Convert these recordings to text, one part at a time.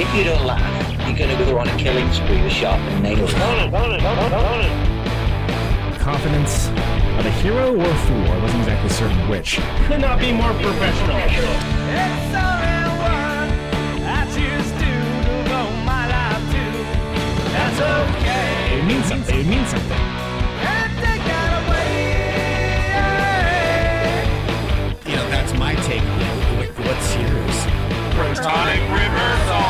if you don't laugh, you're going to go on a killing spree with sharpened nails. Confidence of a hero or a fool. I wasn't exactly certain which. Could not be more professional. It means something. It means something. You know, that's my take on it. What- What's yours? Protonic reversal.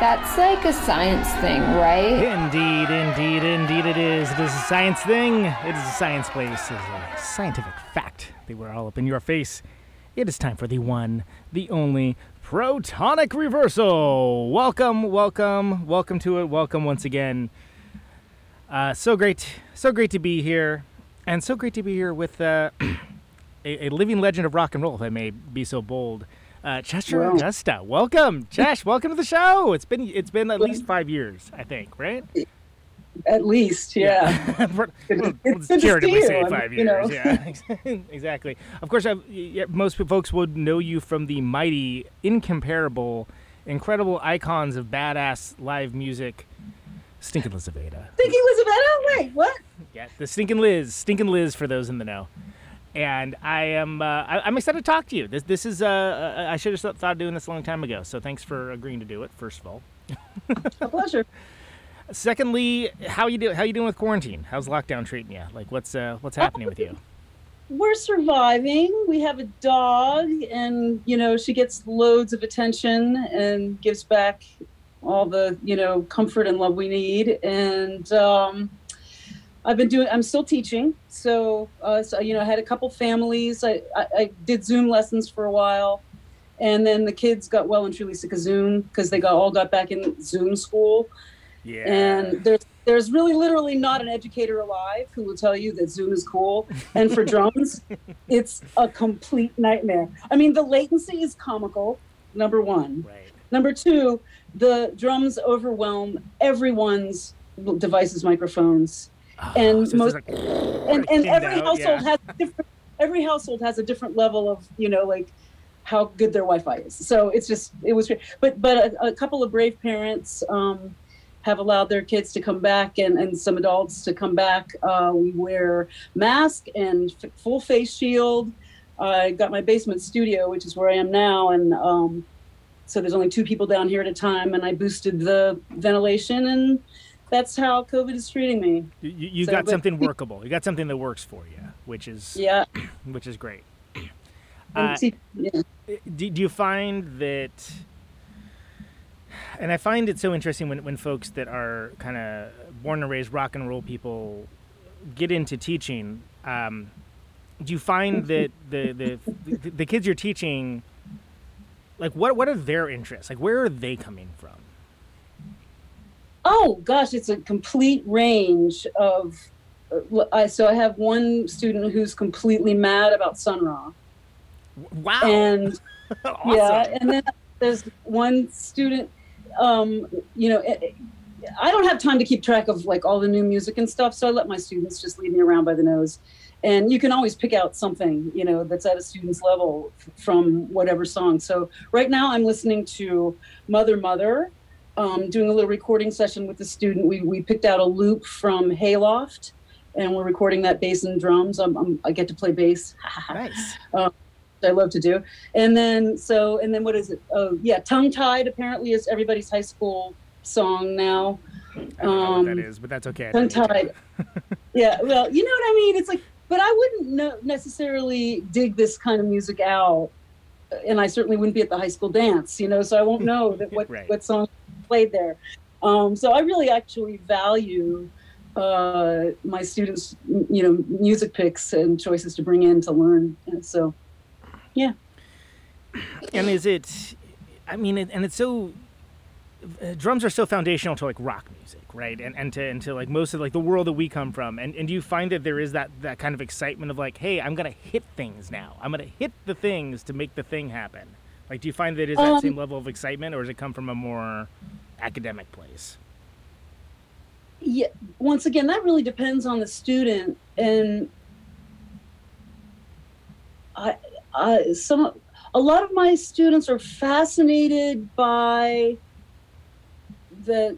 That's like a science thing, right? Indeed, indeed, indeed it is. It is a science thing. It is a science place. It is a scientific fact. They were all up in your face. It is time for the one, the only protonic reversal. Welcome, welcome, welcome to it. Welcome once again. Uh, so great, so great to be here, and so great to be here with uh, a, a living legend of rock and roll, if I may be so bold. Uh, Chester Wow. Agusta, welcome, Chesh. welcome to the show. It's been it's been at least five years, I think, right? At least, yeah. For- It's well, to see charitably you, say I five you know. years. Yeah, exactly. Of course, I've, yeah, most folks would know you from the mighty, incomparable, incredible icons of badass live music, Stinkin' Lizaveta. Elizabeth? Oh, wait, what? Yeah, the Stinking Liz, Stinking Liz for those in the know. And I am, uh, I, I'm excited to talk to you. This, this is, uh, uh, I should have thought of doing this a long time ago. So thanks for agreeing to do it. First of all. A pleasure. Secondly, how you do? How you doing with quarantine? How's lockdown treating you? Like, what's uh, what's happening with you? We're surviving. We have a dog, and you know she gets loads of attention and gives back all the you know comfort and love we need. And um, I've been doing. I'm still teaching, so, uh, so you know I had a couple families. I, I, I did Zoom lessons for a while, and then the kids got well and truly sick of Zoom because they got all got back in Zoom school. Yeah. And there's there's really literally not an educator alive who will tell you that Zoom is cool. And for drums, it's a complete nightmare. I mean, the latency is comical. Number one. right. Number two, the drums overwhelm everyone's devices, microphones, and So most like, and, and every out, household yeah. has different every household has a different level of you know like how good their wi-fi is. So it's just it was but but a, a couple of brave parents um, have allowed their kids to come back and, and some adults to come back. Uh, we wear mask and f- full face shield. I got my basement studio which is where i am now and um, so there's only two people down here at a time and i boosted the ventilation and that's how covid is treating me You, you So, got but- something workable. You got something that works for you, which is yeah which is great. Uh, yeah. do, do you find that and i find it so interesting when, when folks that are kind of born and raised rock and roll people get into teaching um, do you find that the, the, the the kids you're teaching like what what are their interests like where are they coming from Oh gosh, it's a complete range of. uh, I so I have one student who's completely mad about Sun Ra, wow and awesome. yeah, and then there's one student. Um, you know, eh, I don't have time to keep track of like all the new music and stuff, so I let my students just lead me around by the nose. And you can always pick out something, you know, that's at a student's level f- from whatever song. So right now, I'm listening to "Mother, Mother," um, doing a little recording session with the student. We, we picked out a loop from Hayloft, and we're recording that bass and drums. I'm, I'm, I get to play bass. nice I love to do. And then so and then what is it? Oh yeah, tongue tied apparently is everybody's high school song now. i don't know what that Um, is but that's okay Tongue don't need to. tied. yeah, well, you know what I mean. It's like, but I wouldn't know, necessarily dig this kind of music out, and I certainly wouldn't be at the high school dance, you know. So I won't know that what Right. what song played there. Um, so I really actually value uh, my students, you know, music picks and choices to bring in to learn. And so, yeah. and is it i mean and it's so uh, drums are so foundational to like rock music, right? And and to and to like most of like the world that we come from. And and do you find that there is that that kind of excitement of like, hey, I'm gonna hit things now. I'm gonna hit the things to make the thing happen. Like, do you find that it is that Um, same level of excitement, or does it come from a more academic place? yeah once again that really depends on the student and i i some a lot of my students are fascinated by the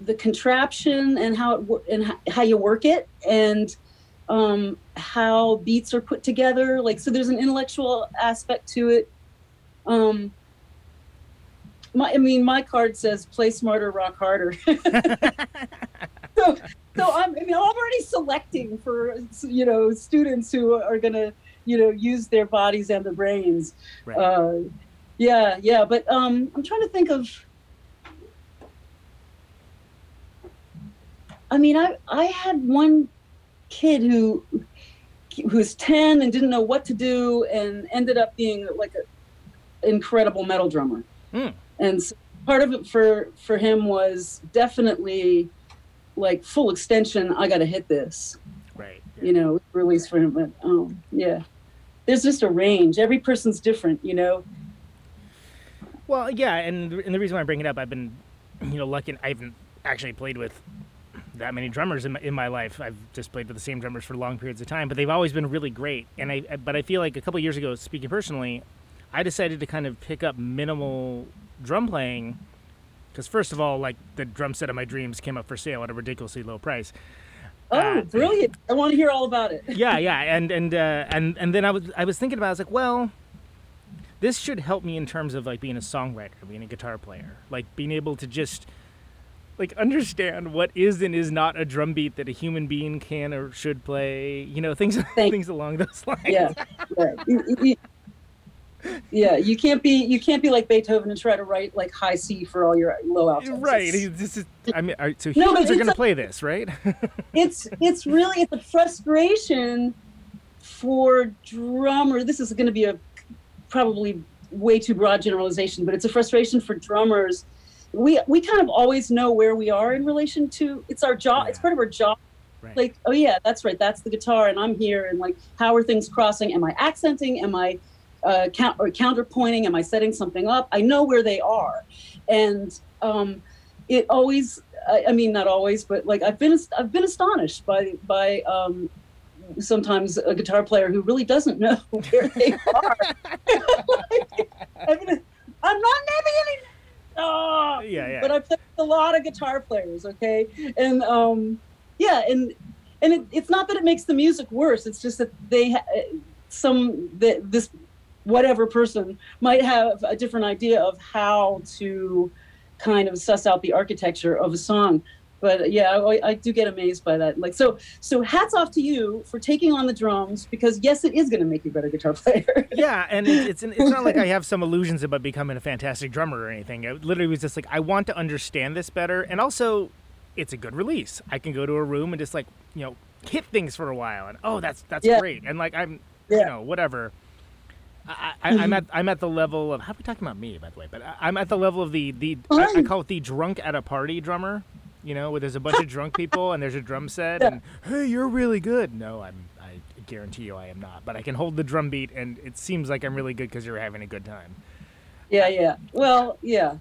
the contraption and how it and how you work it and um, how beats are put together like so there's an intellectual aspect to it um, my, I mean, my card says "Play smarter, rock harder." so, so I'm, I mean, I'm already selecting for you know students who are going to you know use their bodies and their brains. Right. Uh, yeah, yeah, but um, I'm trying to think of. I mean, I I had one kid who who was 10 and didn't know what to do and ended up being like an incredible metal drummer Hmm. And so part of it for for him was definitely like full extension i gotta hit this Right. you know release for him but um yeah there's just a range every person's different you know Well, yeah, and the, and the reason why I bring it up, I've been, you know, lucky. I haven't actually played with that many drummers in my, in my life. I've just played with the same drummers for long periods of time, but they've always been really great. And I, I- but I feel like a couple years ago, speaking personally, I decided to kind of pick up minimal drum playing because first of all, like the drum set of my dreams came up for sale at a ridiculously low price. oh Uh, brilliant i want to hear all about it yeah, yeah, and and uh, and and then I was I was thinking about it, I was like, well, this should help me in terms of like being a songwriter, being a guitar player, like being able to just like understand what is and is not a drum beat that a human being can or should play, you know, things Thank- things along those lines. yeah, yeah. Yeah you can't be you can't be like beethoven and try to write like high c for all your low altos Right. It's- This is. I mean, so humans are going to play this, right? it's it's really it's a frustration for drummer this is going to be a probably way too broad generalization but it's a frustration for drummers we we kind of always know where we are in relation to it's our job it's part of our job Right. like oh yeah that's right that's the guitar and i'm here and like how are things crossing am i accenting am i uh, count or counterpointing am i setting something up i know where they are and um, it always I, I mean not always but like i've been i've been astonished by by um, sometimes a guitar player who really doesn't know where they are Like, I mean, i'm not naming any oh, yeah, yeah. but I play with a lot of guitar players, okay? And um, yeah, and and it, it's not that it makes the music worse. It's just that they ha- some that this whatever person might have a different idea of how to kind of suss out the architecture of a song. But yeah, I, I do get amazed by that. Like so, so hats off to you for taking on the drums because yes, it is going to make you a better guitar player. Yeah, and it, it's it's not like I have some illusions about becoming a fantastic drummer or anything. It literally was just like I want to understand this better, and also, it's a good release. I can go to a room and just like you know hit things for a while, and oh, that's that's Yeah. great, and like I'm you know whatever. I, I, I'm at I'm at the level of how are we talking about me by the way, but I, I'm at the level of the the I, I call it the drunk at a party drummer. You know, where there's a bunch of drunk people and there's a drum set, Yeah. and hey, you're really good. No, I'm I guarantee you I am not, but I can hold the drum beat, and it seems like I'm really good because you're having a good time. Yeah, yeah. Well, yeah.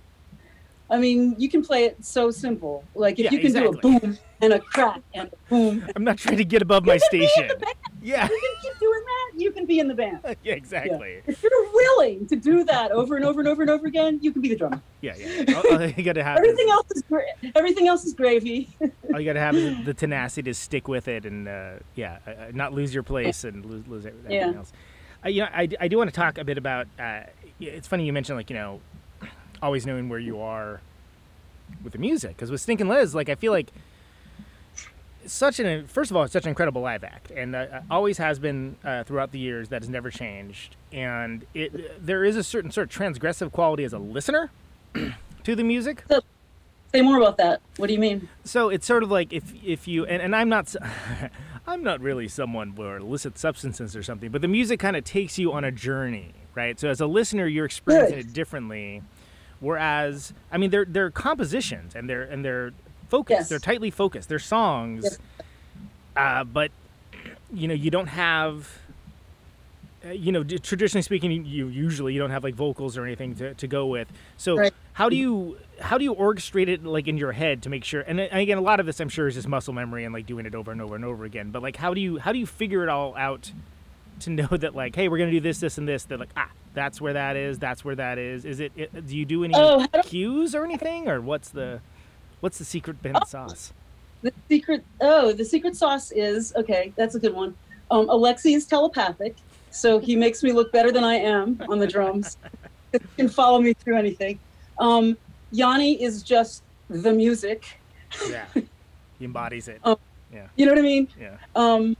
I mean, you can play it so simple. Like if Yeah, you can exactly. do a boom and a crack and a boom, I'm not trying to get above my You can be in station. Yeah, you can keep doing that. You can be in the band. yeah, Yeah. exactly. If you're willing to do that over and over and over and over again, you can be the drummer. Yeah, yeah. All, all you gotta have is, Everything else is gra- everything else is gravy. all you gotta have is the tenacity to stick with it and uh, yeah, uh, uh, not lose your place and lose lose everything Yeah. else. Uh, you know, I, I do want to talk a bit about. Uh, it's funny you mentioned like you know, always knowing where you are with the music because with Stinkin' Liz, like I feel like such an first of all, it's such an incredible live act, and uh, always has been uh, throughout the years. That has never changed, and it there is a certain sort of transgressive quality as a listener to the music. So, Say more about that. What do you mean? So it's sort of like if if you and, and I'm not I'm not really someone for illicit substances or something, but the music kind of takes you on a journey, right? So as a listener, you're experiencing Good. it differently. Whereas, I mean, they're they're compositions and they're and they're focused. Yes. They're tightly focused. They're songs, Yes. uh, but you know, you don't have. Uh, you know, traditionally speaking, you- usually you don't have like vocals or anything to, to go with. So Right. how do you how do you orchestrate it like in your head to make sure? And, and again, a lot of this I'm sure is just muscle memory and like doing it over and over and over again. But like, how do you how do you figure it all out to know that like, hey, we're gonna do this, this, and this? That like, ah, that's where that is. That's where that is. Is it? it do you do any Oh, do- cues or anything, or what's the what's the secret behind the sauce? The secret oh, the secret sauce is okay, that's a good one. Um Alexi is telepathic, so he makes me look better than I am on the drums. he can follow me through anything. Um Yanni is just the music. Yeah, he embodies it. Oh. You know what I mean? Yeah. Um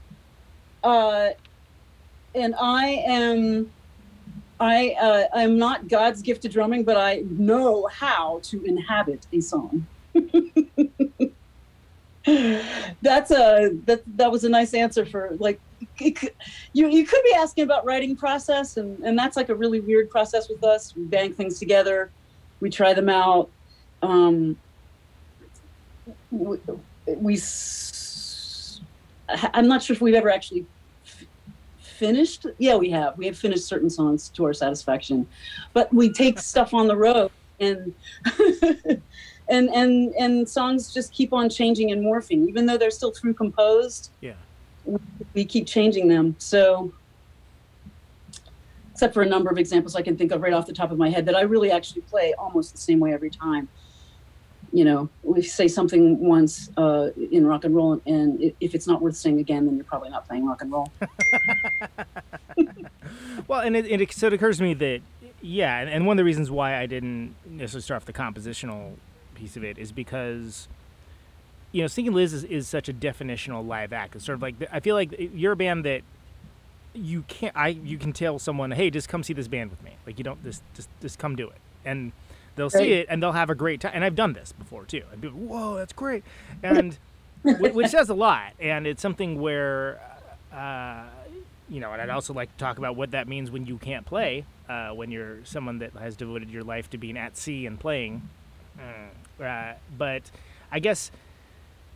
uh and I am I uh, I'm not God's gift to drumming, but I know how to inhabit a song. That's a that that was a nice answer for like it you you could be asking about writing process and and that's like a really weird process with us. We bang things together, we try them out. Um, we, we I'm not sure if we've ever actually finished. Yeah, we have. We have finished certain songs to our satisfaction, but we take stuff on the road and and and and songs just keep on changing and morphing, even though they're still through composed. Yeah. We keep changing them. So, except for a number of examples I can think of right off the top of my head that I really actually play almost the same way every time you know, we say something once uh, in rock and roll, and if it's not worth saying again, then you're probably not playing rock and roll. Well, and it, it so it occurs to me that yeah, and, one of the reasons why I didn't necessarily start off the compositional piece of it is because you know, Stinking Liz is, is such a definitional live act. It's sort of like I feel like you're a band that you can't I you can tell someone, hey, just come see this band with me. Like you don't just just just come do it, and they'll see it and they'll have a great time. And I've done this before too. I'd be whoa, that's great, and which says a lot. And it's something where. Uh, you know, and I'd also like to talk about what that means when you can't play, uh, when you're someone that has devoted your life to being at sea and playing. Uh, but I guess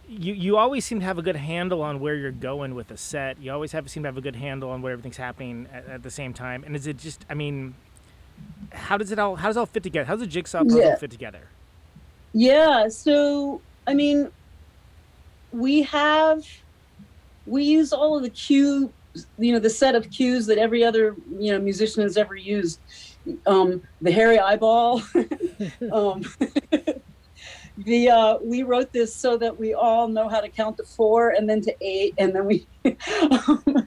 you you always seem to have a good handle on where you're going with a set. You always have seem to have a good handle on where everything's happening at, at the same time. And is it just? I mean, how does it all? How does it all fit together? How does a jigsaw puzzle Yeah. fit together? Yeah, so I mean, we have we use all of the cue, you know, the set of cues that every other you know musician has ever used. Um, the hairy eyeball. um, the uh, we wrote this so that we all know how to count to four and then to eight, and then we. um,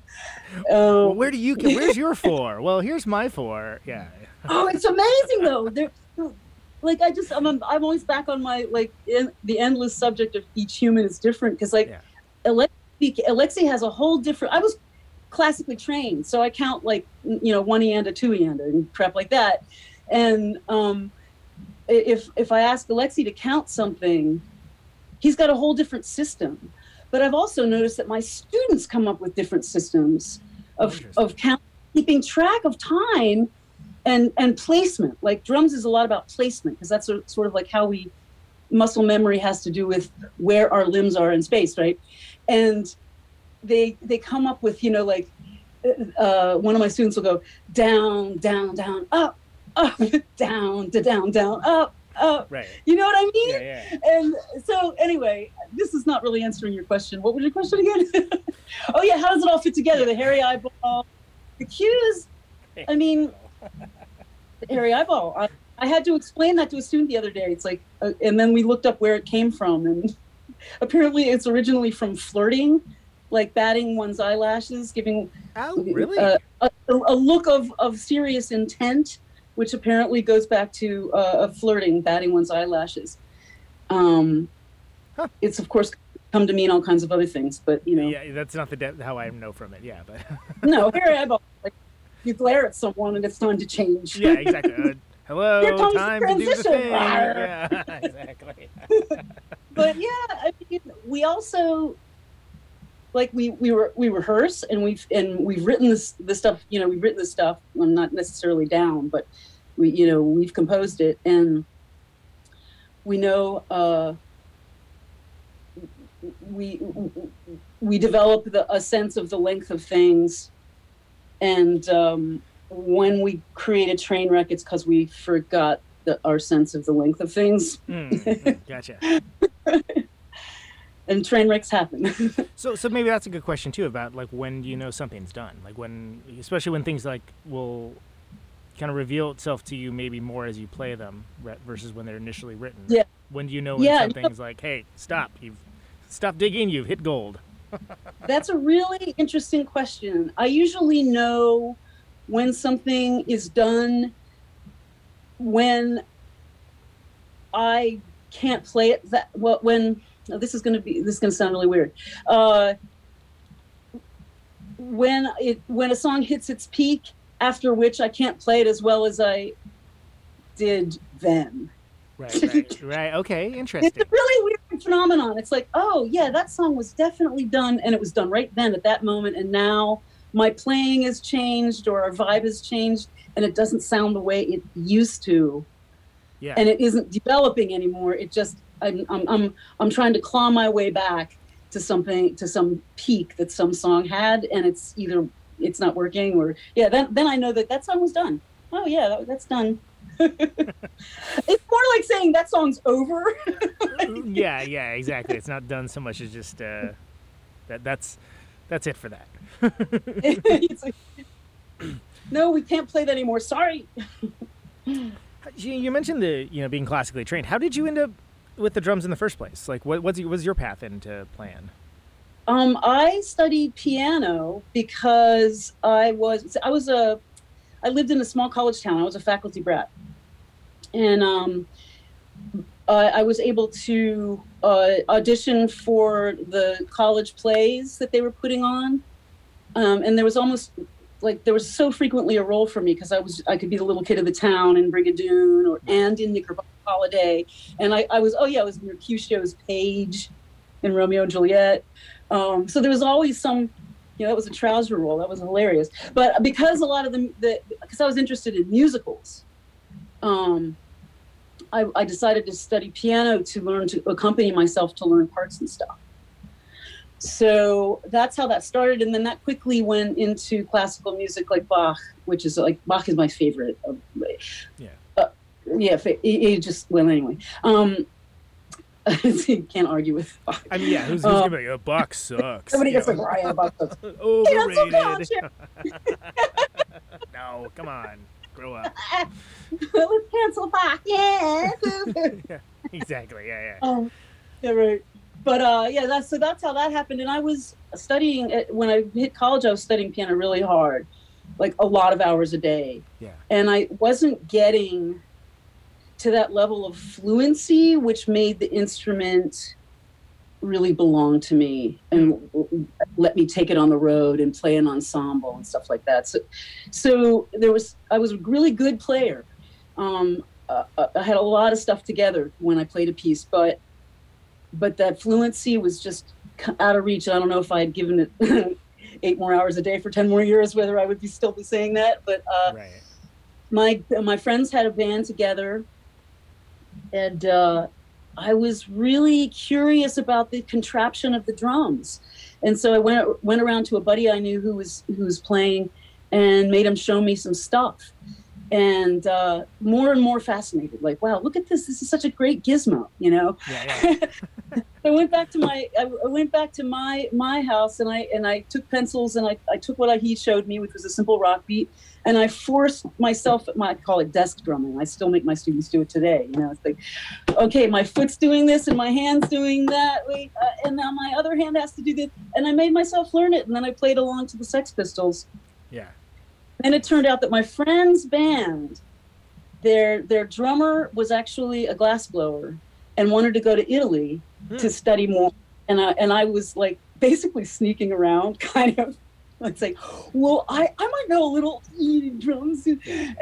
Well, where do you? Where's your four? Well, here's my four. Yeah. Oh, it's amazing though. They're, like I just I'm I'm always back on my like in, the endless subject of each human is different because like Yeah. Alexi, Alexi has a whole different. I was classically trained, so I count like you know one eanda, two eanda, and crap like that. And um, if if I ask Alexi to count something, he's got a whole different system. But I've also noticed that my students come up with different systems of of count, keeping track of time and and placement. Like drums is a lot about placement because that's sort sort of like how we muscle memory has to do with where our limbs are in space, right? And they they come up with you know like uh, one of my students will go down, down, down, up, up, down, to down, down, up, up. Right. You know what I mean? Yeah. Yeah. And so, anyway, this is not really answering your question. What was your question again? oh, yeah. How does it all fit together? The hairy eyeball, the cues. I mean, hairy eyeball. I, I had to explain that to a student the other day. It's like, uh, and then we looked up where it came from. And apparently, it's originally from flirting, like batting one's eyelashes, giving Oh, really? uh, a, a look of, of serious intent, which apparently goes back to uh, flirting, batting one's eyelashes. Um, Huh. It's of course come to mean all kinds of other things, but you know, yeah, that's not the de- how I know from it. Yeah, but no, here eyeball. Like you glare at someone and it's time to change. yeah, exactly. Uh, hello, the time to do the transition. thing. Yeah, exactly. but yeah, I mean, we also like we we were we rehearse and we've and we've written this this stuff. You know, we've written this stuff. I'm not necessarily down, but We, you know, we've composed it, and we know uh, we we develop the, a sense of the length of things, and um, when we create a train wreck, it's because we forgot the, our sense of the length of things. Mm, gotcha. and train wrecks happen. so, so maybe that's a good question too about like when do you know something's done? Like when, especially when things like will kind of reveal itself to you maybe more as you play them versus when they're initially written. Yeah. When do you know when yeah, something's no. like, hey, stop, you've stop digging, you've hit gold. That's a really interesting question. I usually know when something is done when I can't play it that well when oh, this is going to be this is going to sound really weird uh, when it when a song hits its peak after which I can't play it as well as I did then right right, right. okay interesting it's a really weird phenomenon. It's like oh yeah that song was definitely done and it was done right then at that moment and now my playing has changed or our vibe has changed and it doesn't sound the way it used to. Yeah. and it isn't developing anymore. It just I'm, I'm i'm i'm trying to claw my way back to something to some peak that some song had and it's either it's not working or yeah then then i know that that song was done. Oh yeah that, that's done it's more like saying that song's over yeah yeah exactly it's not done so much as just uh that that's that's it for that like, no we can't play that anymore sorry you mentioned the you know being classically trained. How did you end up with the drums in the first place? Like, what what's, was your path into playing? Um, I studied piano because I was I was a I lived in a small college town. I was a faculty brat, and um, I was able to uh, audition for the college plays that they were putting on, um, and there was almost like there was so frequently a role for me because I was I could be the little kid of the town in Brigadoon or and in Knickerbocker Holiday, and I, I was oh yeah I was Mercutio's page in Romeo and Juliet. Um, so there was always some, you know, that was a trouser role. That was hilarious. But because a lot of them, the because I was interested in musicals, um, I, I decided to study piano to learn to accompany myself to learn parts and stuff. So that's how that started. And then that quickly went into classical music like bach which is like bach is my favorite yeah. Uh, yeah it, just well anyway um can't argue with bach. I mean yeah who's, who's um, gonna be like, oh, bach sucks somebody gets like Ryan bach. Sucks overrated no come on grow up let's cancel bach yeah. yeah exactly yeah yeah um, yeah right but uh, yeah, that's so that's how that happened. And I was studying when I hit college. I was studying piano really hard, like a lot of hours a day. Yeah. And I wasn't getting to that level of fluency, which made the instrument really belong to me and let me take it on the road and play an ensemble and stuff like that. So, so there was I was a really good player. Um, uh, I had a lot of stuff together when I played a piece, but but that fluency was just out of reach. I don't know if I had given it eight more hours a day for 10 more years, whether I would be still be saying that. But uh, right. my, my friends had a band together and uh, I was really curious about the contraption of the drums. And so I went, went around to a buddy I knew who was, who was playing and made him show me some stuff and uh, more and more fascinated. Like, wow, look at this! This is such a great gizmo, you know. Yeah, yeah. I went back to my I, went back to my my house and I and I took pencils and I, I took what he showed me, which was a simple rock beat, and I forced myself. My, I call it desk drumming. I still make my students do it today. You know, it's like, okay, my foot's doing this and my hand's doing that. Wait, uh, and now my other hand has to do this, and I made myself learn it, and then I played along to the Sex Pistols. Yeah. Then it turned out that my friend's band, their their drummer was actually a glassblower and wanted to go to Italy hmm. to study more. And I and I was like basically sneaking around, kind of. I'd say, well, I, I might know a little e drums.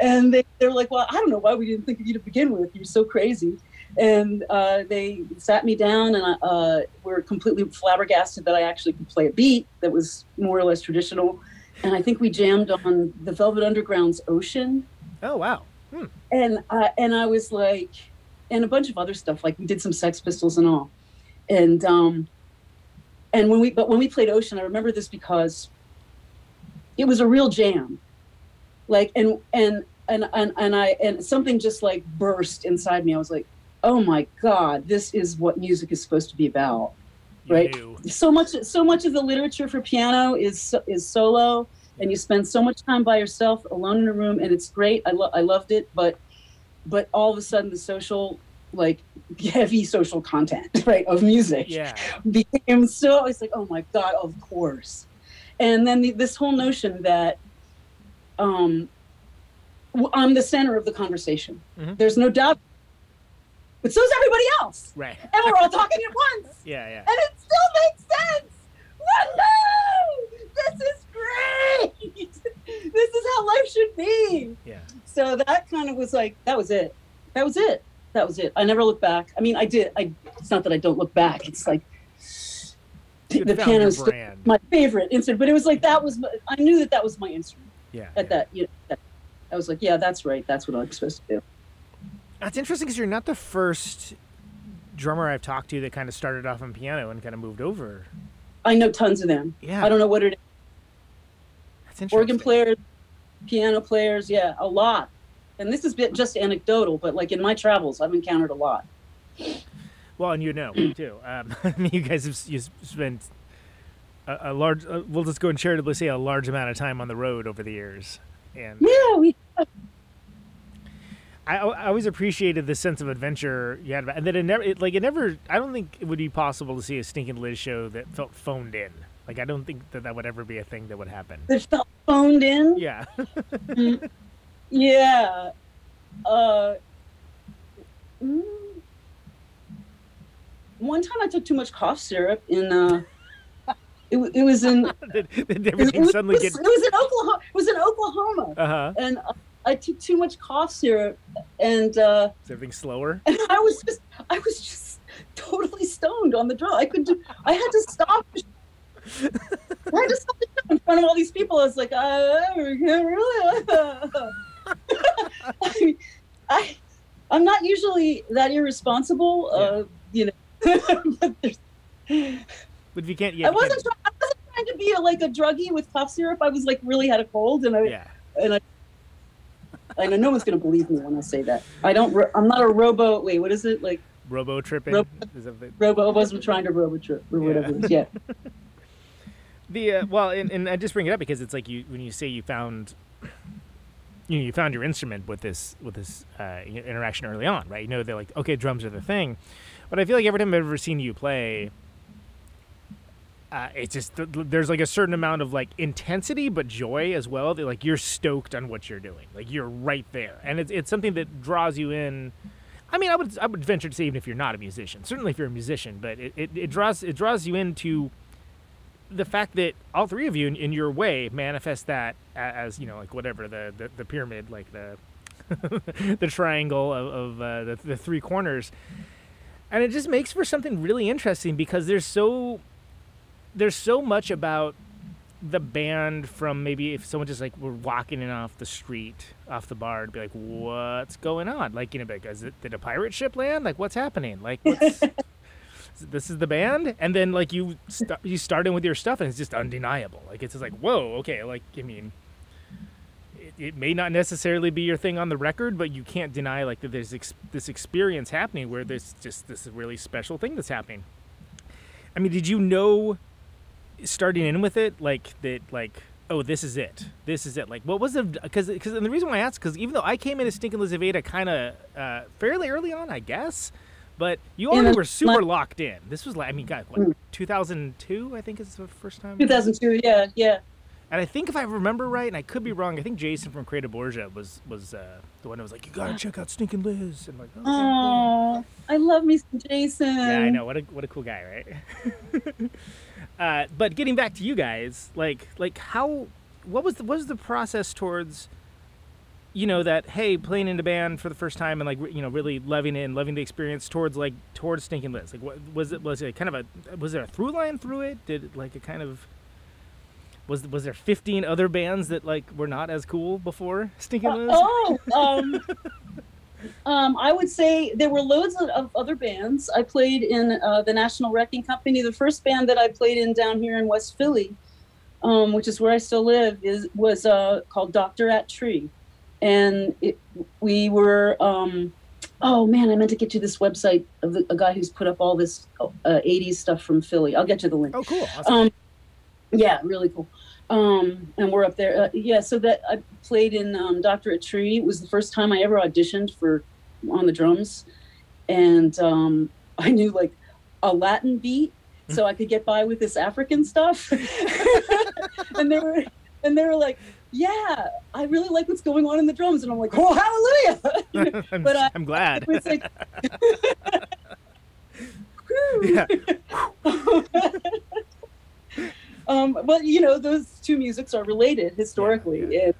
And they, they're like, well, I don't know why we didn't think of you to begin with. You're so crazy. And uh, they sat me down and I, uh, were completely flabbergasted that I actually could play a beat that was more or less traditional and I think we jammed on the Velvet Underground's Ocean. Oh wow! and I, and I was like, and a bunch of other stuff. Like we did some Sex Pistols and all, and um, and when we but when we played Ocean, I remember this because it was a real jam. Like and and and and and I and something just like burst inside me. I was like, oh my god, this is what music is supposed to be about You right knew. so much so much of the literature for piano is is solo and you spend so much time by yourself alone in a room and it's great i, lo- I loved it but but all of a sudden the social like heavy social content right of music Yeah. became so it's like oh my god of course and then the, this whole notion that um i'm the center of the conversation Mhm. there's no doubt but so's everybody else Right. and we're all talking at once Yeah, yeah. and it still makes sense. Woohoo! This is great. this is how life should be. Yeah. So that kind of was like that was it. That was it. That was it. I never looked back. I mean, I did. I. It's not that I don't look back. It's like You the piano is my favorite instrument. But it was like that was. my- I knew that that was my instrument Yeah. at yeah. that. You know, that, I was like, yeah, that's right. That's what I'm supposed to do. That's interesting because you're not the first drummer I've talked to that kind of started off on piano and kind of moved over. I know tons of them. Yeah. I don't know what it is. That's interesting. organ players, piano players, yeah, a lot. And this is bit just anecdotal, but like in my travels, I've encountered a lot. Well, and you know me too. Um, I mean, you guys have you spent a, a large. Uh, we'll just go and charitably say a large amount of time on the road over the years, and Yeah, we I, I always appreciated the sense of adventure you had, about, and that it never, it, like it never. I don't think it would be possible to see a Stinking Liz show that felt phoned in. Like I don't think that that would ever be a thing that would happen. they felt phoned in. Yeah. Yeah. Uh, mm, one time I took too much cough syrup in. Uh, it, it was in. Did, did It, everything was, suddenly it get? was- it was in Oklahoma. It was in Oklahoma, Uh huh. and uh, I took too much cough syrup, and uh, Is everything slower? and I was just I was just totally stoned on the drum. I could do I had to stop I had to stop the in front of all these people. I was like, I can't really I, I I'm not usually that irresponsible, uh, you know. but But if you can't, yeah. I wasn't try- I wasn't trying to be a, like a druggie with cough syrup. I was like really had a cold and I Yeah. and I I know no one's gonna believe me when I say that. I don't. I'm not a robo. Wait, what is it? Like Robo tripping. Robo- Is that the- robo. I wasn't trying to robo trip or whatever. it is. Yeah. The uh, well, and, and I just bring it up because it's like you when you say you found, you know, you found your instrument with this with this uh, interaction early on, right? You know, they're like, okay, drums are the thing, but I feel like every time I've ever seen you play, uh, it's just there's like a certain amount of like intensity but joy as well. That like you're stoked on what you're doing, like you're right there, and it's it's something that draws you in. I mean, I would I would venture to say even if you're not a musician, certainly if you're a musician, but it, it, it draws it draws you into the fact that all three of you in, in your way manifest that as you know like whatever the the, the pyramid like the the triangle of, of uh, the, the three corners and it just makes for something really interesting because there's so there's so much about the band from maybe if someone just like were walking in off the street off the bar to be like what's going on? Like you know like is it did a pirate ship land? Like what's happening? Like what's this is the band? And then like you st- you start in with your stuff and it's just undeniable. Like it's just like whoa okay like i mean it, it may not necessarily be your thing on the record but you can't deny like that there's ex- this experience happening where there's just this really special thing that's happening. I mean did you know starting in with it like that like oh this is it this is it like what was the because because and the reason why i asked because even though i came in as stinking lizaveta kind of uh, fairly early on i guess but you already were super my- locked in this was like i mean god what Mm. 2002 i think is the first time 2002. Yeah. Yeah. and I think if I remember right, and I could be wrong, I think Jason from Creative Borgia was was uh, the one that was like, "You gotta check out Stinking Liz," and I'm like, okay, cool. Oh, I love me some Jason. Yeah, I know. What a what a cool guy, right? uh, but getting back to you guys, like like how what was the what was the process towards you know that hey playing in a band for the first time and like you know really loving it and loving the experience towards like towards Stinking Liz. Like what was it was it kind of a was there a through line through it? Did it like a kind of Was was there 15 other bands that like were not as cool before Stinking Liz? Oh, um, um, I would say there were loads of, of other bands. I played in uh, the National Wrecking Company. The first band that I played in down here in West Philly, um, which is where I still live, is was uh, called Doctor at Tree, and it, we were. Um, oh man, I meant to get you this website of the, a guy who's put up all this uh, '80s stuff from Philly. I'll get you the link. Oh, cool. Awesome. Um, yeah, really cool. Um, and we're up there. Uh, yeah, so that I played in um, Doctor at Tree. It was the first time I ever auditioned for on the drums, and um, I knew like a Latin beat, so I could get by with this African stuff. and they were and they were like, "Yeah, I really like what's going on in the drums," and I'm like, "Oh, hallelujah!" I'm, but I, I'm glad. it was like, yeah. Um, but you know, those two musics are related historically, Yeah, and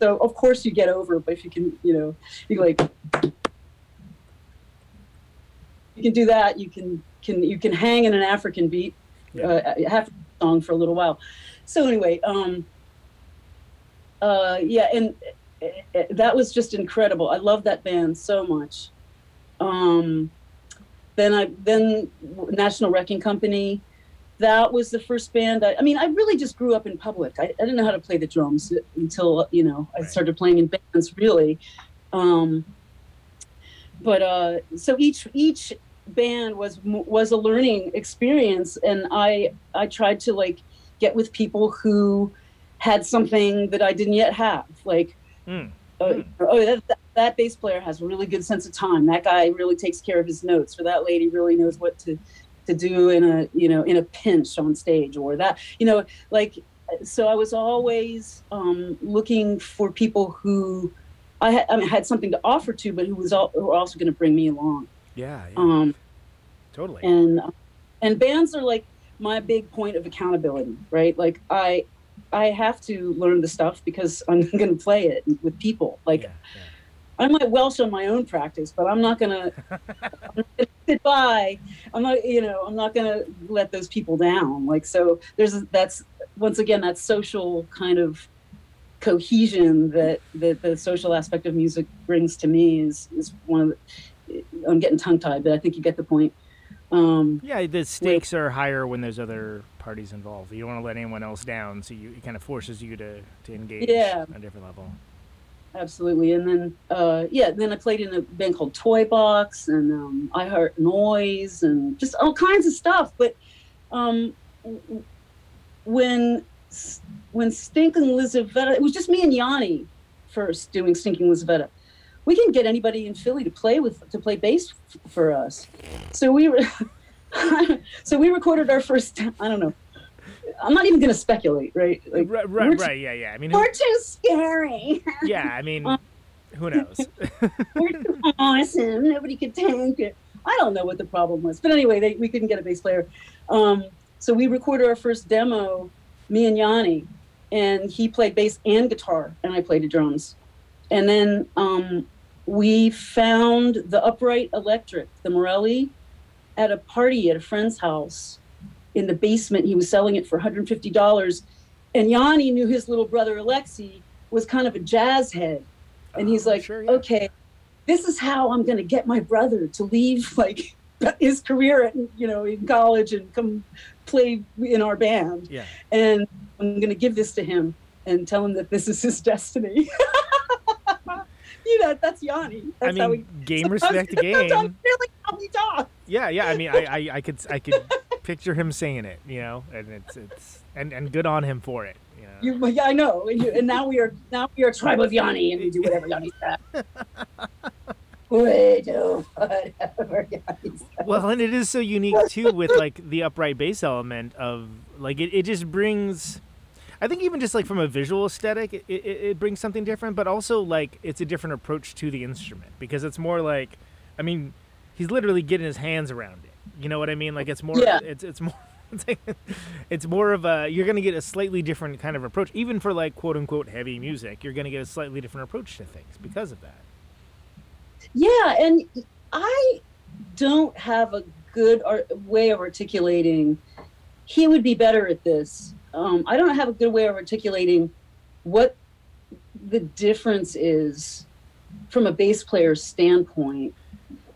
so of course you get over. But if you can, you know, you like, you can do that. You can can you can hang in an African beat, uh, half song for a little while. So anyway, um, uh, yeah, and uh, uh, that was just incredible. I love that band so much. Um, then I then National Wrecking Company. That was the first band. I, I mean, I really just grew up in public. I, I didn't know how to play the drums until you know I started playing in bands. Really, um, but uh, so each each band was was a learning experience, and I I tried to like get with people who had something that I didn't yet have, like Mm. uh, oh that, that that bass player has a really good sense of time. That guy really takes care of his notes, or that lady really knows what to to do in a you know in a pinch on stage, or that you know like. So I was always um, looking for people who I had, I mean, had something to offer to, but who was al- who were also going to bring me along. Yeah. yeah. Um, totally. and and bands are like my big point of accountability right like i i have to learn the stuff because i'm going to play it with people like yeah, yeah. I might welsh on my own practice but i'm not going to sit by i'm not you know i'm not going to let those people down like so there's that's once again that social kind of cohesion that that the social aspect of music brings to me is is one of the, i'm getting tongue tied but i think you get the point um Yeah, the stakes are higher when there's other parties involved. You don't want to let anyone else down, so you, it kind of forces you to, to engage Yeah. on a different level. Absolutely. And then uh yeah then i played in a band called toy box and um i heart noise and just all kinds of stuff. But um when when stinking lizaveta it was just me and yanni first doing stinking lizaveta. We didn't get anybody in philly to play with to play bass f- for us. So we were so we recorded our first i don't know i'm not even going to speculate right like right, right, too- right, yeah, yeah. I mean, we're too scary yeah, I mean, who knows? we're too awesome. Nobody could take it. I don't know what the problem was, but anyway, they, we couldn't get a bass player. Um, so we recorded our first demo, me and Yanni, and he played bass and guitar, and I played the drums. And then um, we found the upright electric, the Morelli, at a party at a friend's house in the basement. He was selling it for $150. And Yanni knew his little brother Alexi was kind of a jazz head. And he's Oh, like, sure, yeah. okay, this is how I'm going to get my brother to leave like his career at, you know, in college and come play in our band. Yeah. And I'm going to give this to him and tell him that this is his destiny. you know, that's Yanni. That's I how mean, we, game respect the game. really how we talk. Yeah, yeah. I mean, I, I, I could, I could picture him saying it, you know, and it's, it's, and, and good on him for it. You know? You, yeah, I know. And, you, and now we are now we are a tribe of Yanni, and we do whatever Yanni said. we do whatever Yanni. Well, and it is so unique too with like the upright bass element of like it, it just brings I think even just like from a visual aesthetic it, it, it brings something different, but also like it's a different approach to the instrument because it's more like I mean, he's literally getting his hands around it. You know what I mean? Like it's more Yeah. it's it's more it's, more of a you're gonna get a slightly different kind of approach. Even for like quote unquote heavy music, you're gonna get a slightly different approach to things because of that. Yeah, and I don't have a good way of articulating. He would be better at this. um, I don't have a good way of articulating what the difference is from a bass player's standpoint.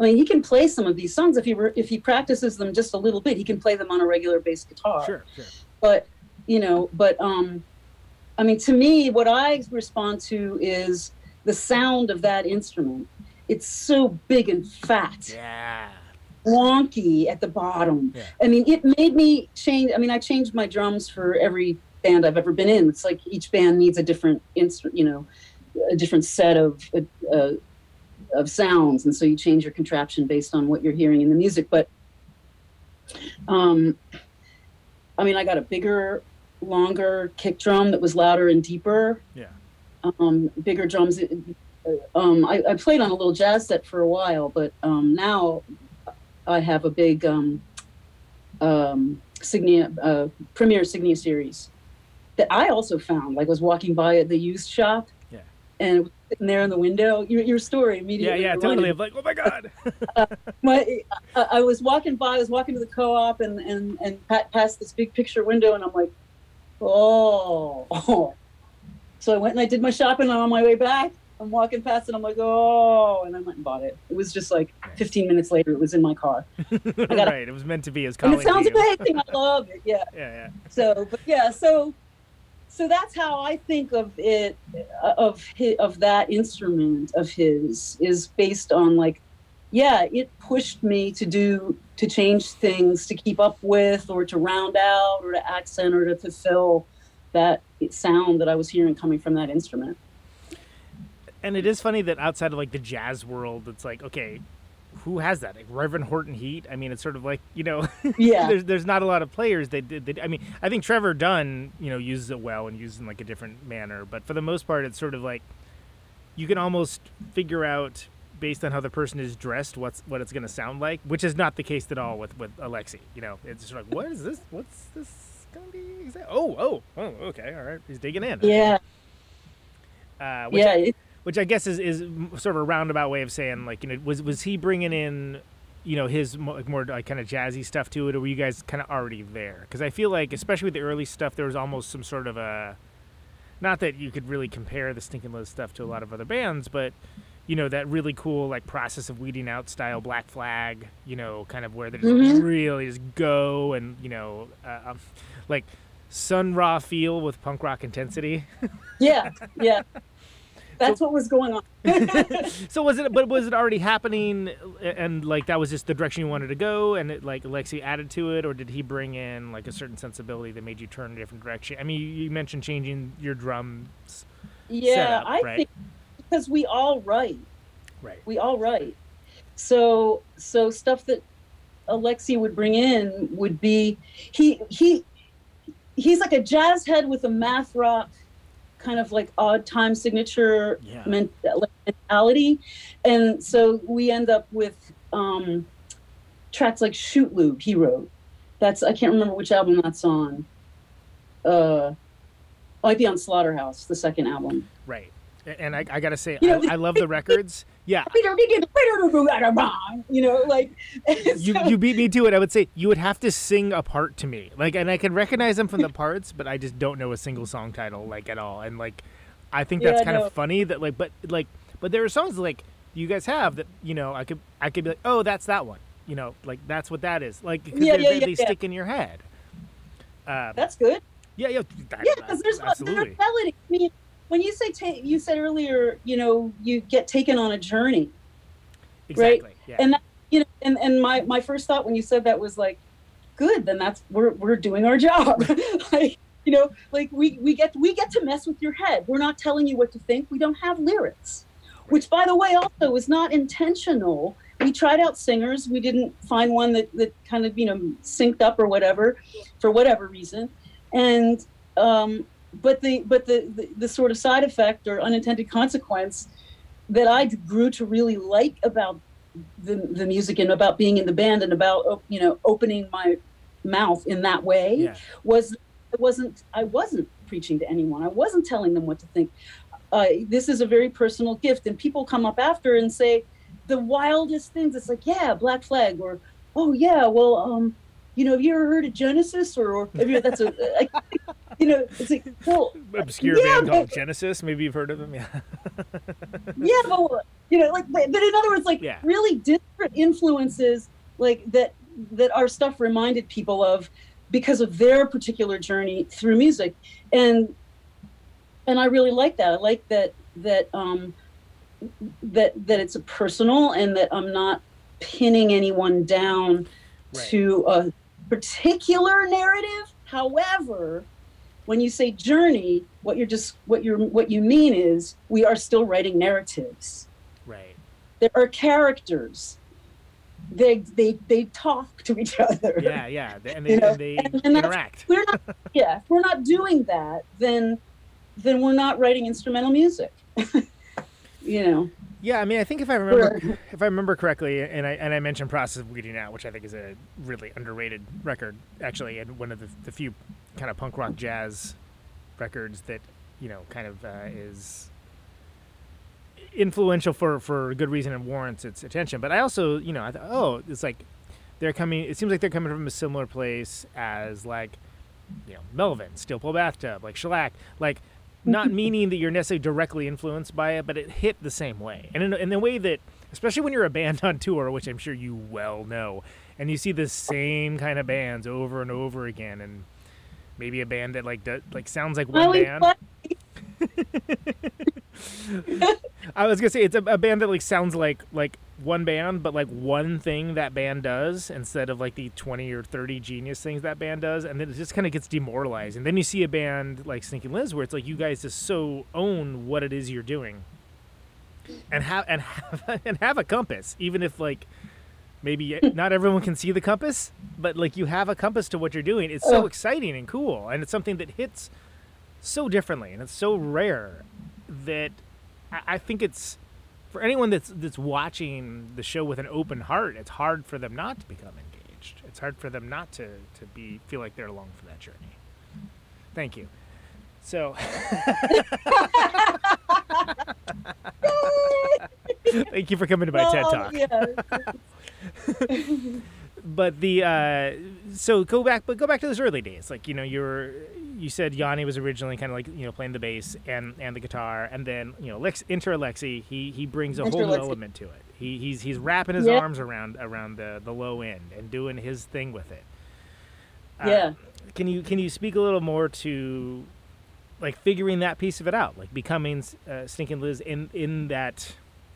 I mean, he can play some of these songs if he re- if he practices them just a little bit. He can play them on a regular bass guitar. Sure, sure. But you know, but um, I mean, to me, what I respond to is the sound of that instrument. It's so big and fat Yeah. wonky at the bottom. Yeah. I mean, it made me change. I mean, I changed my drums for every band I've ever been in. It's like each band needs a different instrument, you know, a different set of uh, uh, of sounds, and so you change your contraption based on what you're hearing in the music. But, um, I mean, I got a bigger, longer kick drum that was louder and deeper. Yeah. Um, bigger drums. Um, I, I played on a little jazz set for a while, but um, now I have a big um, um, Signia, uh, Premier Signia series that I also found. Like, was walking by at the used shop. And sitting there in the window. Your, your story immediately. yeah, reminded totally. I'm like, oh my god. Uh, my, I, I was walking by. I was walking to the co-op, and and and pa- past this big picture window, and I'm like, oh. So I went and I did my shopping, and on my way back, I'm walking past, and I'm like, oh, and I went and bought it. It was just like 15 minutes later, it was in my car, right. It was meant to be as and it sounds amazing. I love it. Yeah. Yeah, yeah. so but yeah so so that's how i think of it uh, of his, of that instrument of his is based on like yeah it pushed me to do to change things to keep up with or to round out or to accent or to fulfill that sound that i was hearing coming from that instrument. And it is funny that outside of like the jazz world, it's like, okay, who has that? Like Reverend Horton Heat. I mean, it's sort of like you know, yeah there's there's not a lot of players that did. I mean, I think Trevor Dunn, you know, uses it well and uses it in like a different manner. But for the most part, it's sort of like you can almost figure out based on how the person is dressed what's what it's going to sound like, which is not the case at all with with Alexi. You know, it's just like, what is this? What's this going to be? Oh, oh, oh, okay, all right. He's digging in. yeah Uh, which yeah it, which I guess is, is sort of a roundabout way of saying like you know was was he bringing in you know his mo- like, more like kind of jazzy stuff to it or were you guys kind of already there because I feel like especially with the early stuff there was almost some sort of a not that you could really compare the Stinking Liz stuff to a lot of other bands but you know that really cool like process of weeding out style Black Flag you know kind of where they just Mhm. really just go and you know uh, um, like Sun Ra feel with punk rock intensity. yeah yeah that's what was going on So was it? But was it already happening? And like that was just the direction you wanted to go, and it, like Alexi added to it, or did he bring in like a certain sensibility that made you turn a different direction? I mean, you, you mentioned changing your drums. yeah setup, i right? think because we all write Right. we all write. So so stuff that Alexi would bring in would be he he he's like a jazz head with a math rock kind of like odd time signature Yeah. mentality, and so we end up with um, tracks like Shoot Lube, he wrote. That's I can't remember which album that's on. Uh, might be on Slaughterhouse, the second album. Right. And I, I gotta say, You know, I, I love the records. Yeah. You know, like You, so- you beat me to it. I would say you would have to sing a part to me, like, and I can recognize them from the parts, but I just don't know a single song title, like at all. And like, I think that's Yeah, kind no. of funny that like, but like, but there are songs like you guys have that you know I could I could be like, oh, that's that one, you know, like that's what that is, like, 'cause Yeah, they, yeah, they, yeah, they yeah. stick in your head. Um, That's good. yeah, yeah, that- Yeah, because there's, there's absolutely. melody. I mean, when you say ta- you said earlier, you know, you get taken on a journey, exactly. Yeah. and that, you know, and, and my my first thought when you said that was like, good, then that's we're we're doing our job. like, you know, like we we get we get to mess with your head. We're not telling you what to think. We don't have lyrics, which by the way also is not intentional. We tried out singers. We didn't find one that that kind of you know synced up or whatever, for whatever reason, and um, but the but the, the the sort of side effect or unintended consequence that I grew to really like about the the music and about being in the band and about you know opening my mouth in that way yeah. was it wasn't I wasn't preaching to anyone. I wasn't telling them what to think. Uh, this is a very personal gift, and people come up after and say the wildest things. It's like, yeah, Black Flag, or oh yeah, well, um, you know, have you ever heard of Genesis, or, or have you, that's a. I, you know, it's like, well, obscure yeah, band called but- Genesis. Maybe you've heard of them. Yeah. yeah, but you know, like, but but in other words, like Yeah. really different influences, like that that our stuff reminded people of because of their particular journey through music, and and I really like that. I like that that um that that it's a personal and that I'm not pinning anyone down Right. to a particular narrative. However, when you say journey, what you're just what you're what you mean is we are still writing narratives. Right. There are characters. They they they talk to each other. Yeah, yeah. They- And You they, know, and they and- and interact. We're not yeah, if we're not doing that, then then we're not writing instrumental music. you know. Yeah, I mean, I think if I remember, if I remember correctly, and I and I mentioned "Process of Weeding Out," which I think is a really underrated record, actually, and one of the, the few kind of punk rock jazz records that you know kind of uh, is influential for for good reason and warrants its attention. But I also, you know, I thought, oh, it's like they're coming. It seems like they're coming from a similar place as like, you know, Melvin, Steel Pole Bathtub, like Shellac, like not meaning that you're necessarily directly influenced by it, but it hit the same way, and in, in the way that, especially when you're a band on tour, which I'm sure you well know, and you see the same kind of bands over and over again, and maybe a band that like does, like sounds like one band. I was gonna say it's a, a band that like sounds like like one band, but like one thing that band does instead of like the twenty or thirty genius things that band does, and then it just kind of gets demoralized. And then you see a band like Stinking Liz, where it's like you guys just so own what it is you're doing, and have and have and have a compass, even if like maybe not everyone can see the compass, but like you have a compass to what you're doing. It's so exciting and cool, and it's something that hits so differently, and it's so rare that I, think it's for anyone that's that's watching the show with an open heart. It's hard for them not to become engaged. It's hard for them not to to be feel like they're along for that journey. Thank you. So, thank you for coming to my oh, TED talk. Yeah. but the uh, so go back, but go back to those early days. Like you know, you were you said Yanni was originally kind of like you know playing the bass and and the guitar, and then you know Lex enter Alexi. He he brings a whole new element to it. He he's he's wrapping his Yeah. arms around around the the low end and doing his thing with it. Uh, Yeah. Can you can you speak a little more to like figuring that piece of it out, like becoming uh, Stinking Liz in in that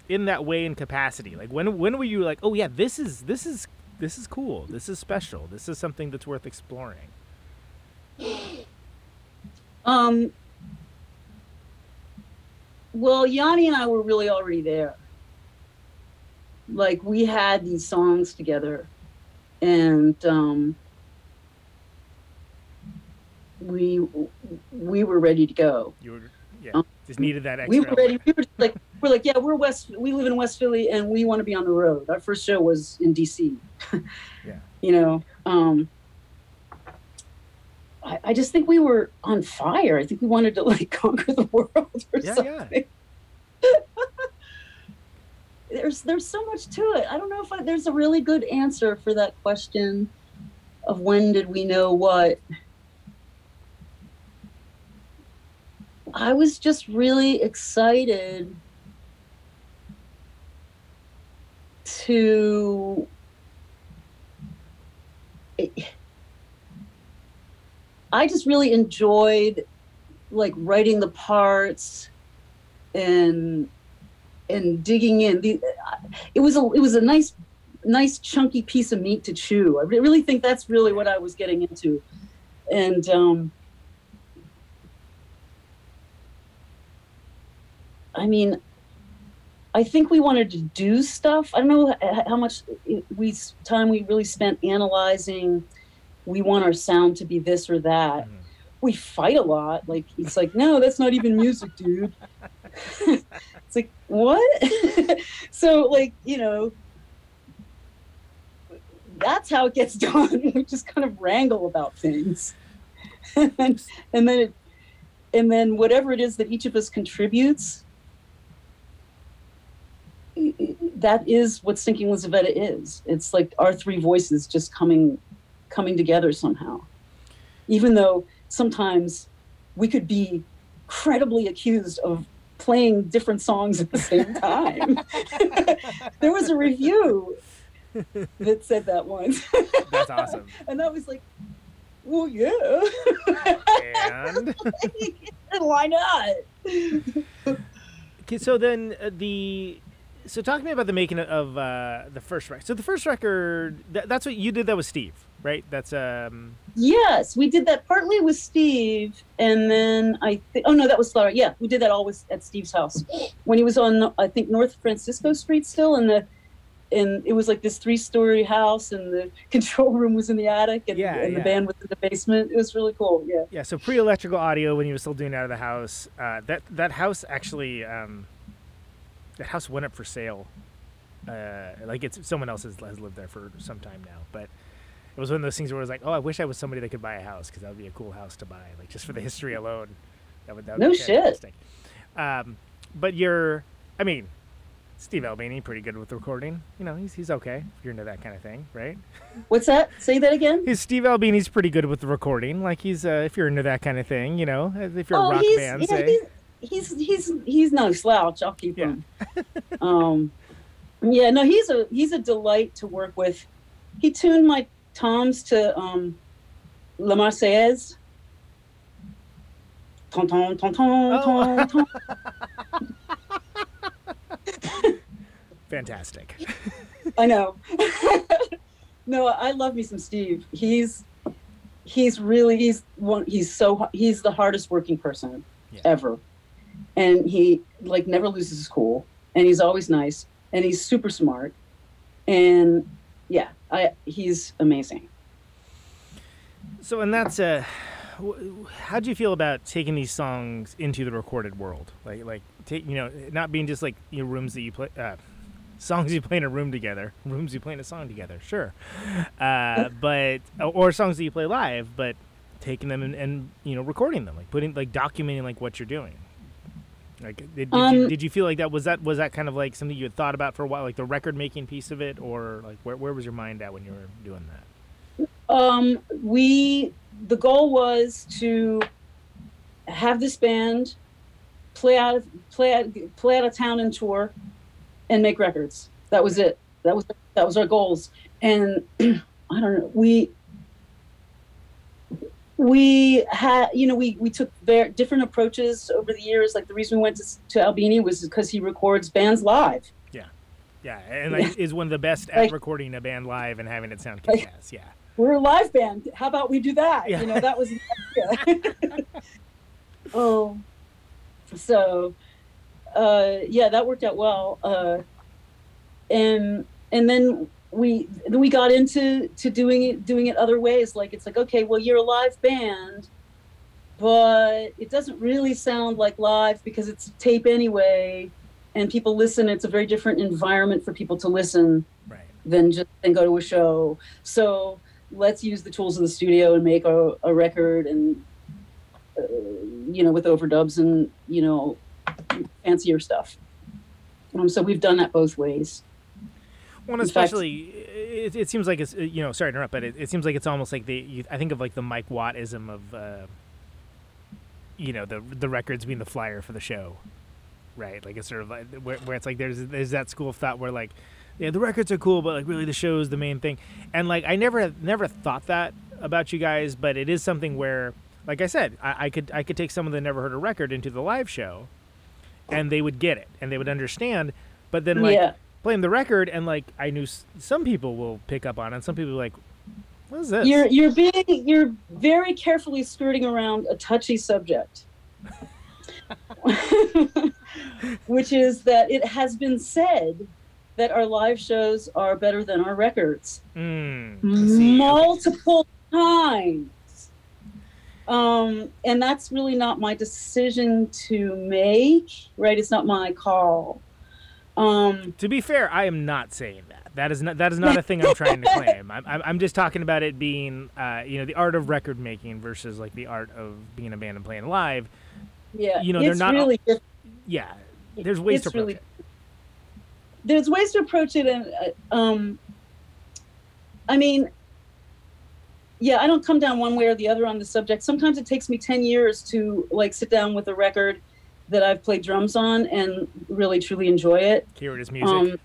in that way and capacity? Like when when were you like, oh yeah, this is this is this is cool, this is special, this is something that's worth exploring. Um, well, Yanni and I were really already there. Like we had these songs together, and um, we we were ready to go. You were yeah, Um, just needed that extra. We were ready. We were just like we're like yeah, we're West. We live in West Philly, and we want to be on the road. Our first show was in D.C. Yeah. You know. Um, I, I just think we were on fire. I think we wanted to like conquer the world or Yeah, something. there's there's so much to it. I don't know if I, there's a really good answer for that question of when did we know what. I was just really excited to I just really enjoyed like writing the parts and and digging in. The, it was a it was a nice nice chunky piece of meat to chew. I really think that's really what I was getting into, and um, I mean, I think we wanted to do stuff. I don't know how much we time we really spent analyzing. We want our sound to be this or that. Mhm. We fight a lot. Like it's like, no, that's not even music, dude. it's like what? so like you know, that's how it gets done. we just kind of wrangle about things, and, and then it, and then whatever it is that each of us contributes that is what Stinking Lizaveta is. It's like our three voices just coming coming together somehow. Even though sometimes we could be credibly accused of playing different songs at the same time. there was a review that said that once. That's awesome. and I was like, well, yeah. And Why not? okay, so then uh, the so talk to me about the making of uh, the first record. So the first record, that, that's what you did. That was Steve, right? That's um. Yes, we did that partly with Steve, and then I think. Oh no, that was Laura. Yeah, we did that all with, at Steve's house when he was on, I think, North Francisco Street still, and the, and it was like this three-story house, and the control room was in the attic, and, Yeah, and yeah. the band was in the basement. It was really cool. Yeah. Yeah, so pre-electrical audio when you were still doing it out of the house. Uh, that that house actually, um, that house went up for sale. Uh, like it's someone else has, has lived there for some time now, but it was one of those things where I was like, oh, I wish I was somebody that could buy a house because that would be a cool house to buy, like just for the history alone. That would that would No be shit. Um, but you're, I mean, Steve Albini, pretty good with recording. You know, he's he's okay if you're into that kind of thing, right? What's that? Say that again. He's Steve Albini's pretty good with the recording. Like he's uh, if you're into that kind of thing, you know, if you're a oh, rock he's, band, yeah, say. he's he's he's he's no slouch. I'll keep Yeah. him. um, yeah, no, he's a he's a delight to work with. He tuned my toms to um, La Marseillaise. Ton, ton, ton, ton, Oh. ton, ton. Fantastic. I know. no, I love me some Steve. He's he's really he's one he's so he's the hardest working person Yeah. ever, and he like never loses his cool, and he's always nice, and he's super smart, and yeah, I he's amazing. So, and that's uh, how do you feel about taking these songs into the recorded world? Like, like take you know, not being just like you know, rooms that you play, uh, songs you play in a room together, rooms you play in a song together, sure, uh, but or songs that you play live, but taking them and, and you know recording them, like putting like documenting like what you're doing. Like, did, did, you, Um, did you feel like that was that was that kind of like something you had thought about for a while, like the record making piece of it, or like where where was your mind at when you were doing that? Um, we the goal was to have this band play out of play out play out of town and tour and make records. That was it. That was that was our goals. And I don't know. We we had you know we we took very different approaches over the years. Like the reason we went to to Albini was because he records bands live. Yeah, Yeah. and like, is one of the best at Like- recording a band live and having it sound Like- kick-ass. Yeah, we're a live band. How about we do that? Yeah. You know, that was oh, so uh, yeah, that worked out well. Uh, and and then we we got into to doing it doing it other ways. Like it's like okay, well you're a live band, but it doesn't really sound like live because it's tape anyway, and people listen. It's a very different environment for people to listen right. than just than go to a show. So let's use the tools of the studio and make a, a record and uh, you know with overdubs and you know fancier stuff. Um, so we've done that both ways. Well, In fact- especially it, it seems like it's you know sorry to interrupt, but it, it seems like it's almost like the you, I think of like the Mike Wattism of uh, you know the the records being the flyer for the show, right? Like it's sort of like where, where it's like there's there's that school of thought where like yeah the records are cool, but like really the show is the main thing, and like I never never thought that about you guys, but it is something where like I said I, I could I could take someone that never heard a record into the live show, and they would get it and they would understand, but then like yeah. Playing the record and like I knew s- some people will pick up on it. and Some people are like, "What is this?" You're you're being you're very carefully skirting around a touchy subject. Which is that it has been said that our live shows are better than our records. Mm, multiple times. Um, and that's really not my decision to make, right? It's not my call. Um, To be fair, I am not saying that. That is not that is not a thing I'm trying to claim. I'm, I'm I'm just talking about it being, uh, you know, the art of record making versus like the art of being a band and playing live. yeah, You know, they're not- really diff- Yeah, there's ways to approach really- it. there's ways to approach it, and uh, um, I mean, yeah, I don't come down one way or the other on the subject. Sometimes it takes me 10 years to like sit down with a record that I've played drums on and really truly enjoy it. Here it is music. Um,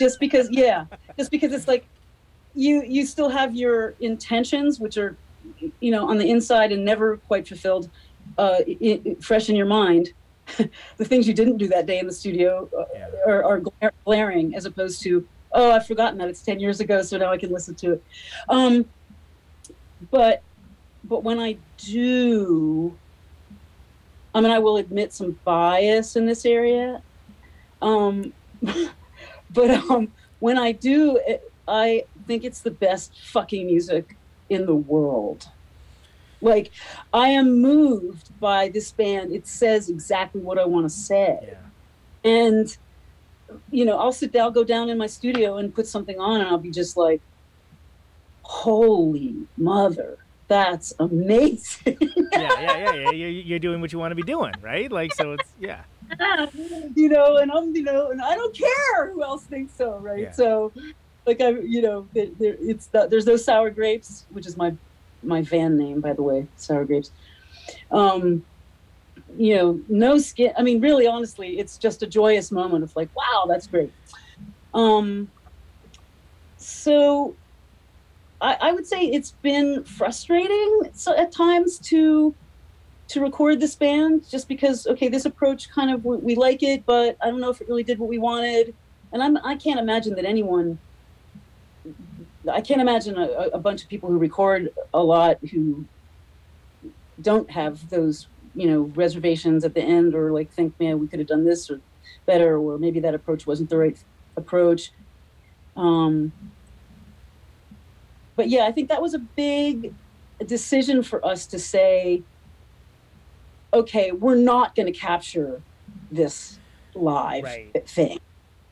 just because, yeah, just because it's like you you still have your intentions, which are, you know, on the inside and never quite fulfilled, uh, i i fresh in your mind. the things you didn't do that day in the studio uh, Yeah. are, are gla- glaring, as opposed to, oh, I've forgotten that it's ten years ago, so now I can listen to it. Um, but but when I do, I mean, I will admit some bias in this area. Um, but um, when I do, it, I think it's the best fucking music in the world. Like, I am moved by this band. It says exactly what I want to say yeah. and you know i'll sit down I'll go down in my studio and put something on and i'll be just like holy mother that's amazing yeah, yeah, yeah, yeah. You're, you're doing what you want to be doing, right? Like, so it's yeah, you know and i'm you know and i don't care who else thinks so right Yeah. so like i you know there, there, it's the, there's those sour grapes which is my my van name by the way sour grapes um you know no skin i mean really honestly it's just a joyous moment of like wow that's great um so i i would say it's been frustrating so at times to to record this band just because okay this approach kind of we, we like it but i don't know if it really did what we wanted. And i'm i can't imagine that anyone i can't imagine a, a bunch of people who record a lot who don't have those you know reservations at the end or like think man we could have done this or better or maybe that approach wasn't the right approach. Um but yeah i think that was a big decision for us to say okay we're not going to capture this live Right. thing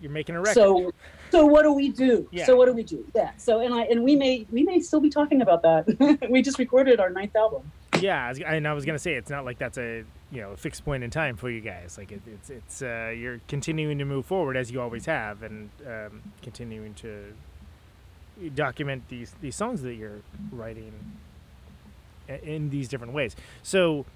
you're making a record. so so what do we do Yeah. so what do we do yeah so and i and we may we may still be talking about that we just recorded our ninth album yeah, and I was gonna say it's not like that's a you know a fixed point in time for you guys. Like it, it's it's uh, you're continuing to move forward as you always have, and um, continuing to document these these songs that you're writing in these different ways. So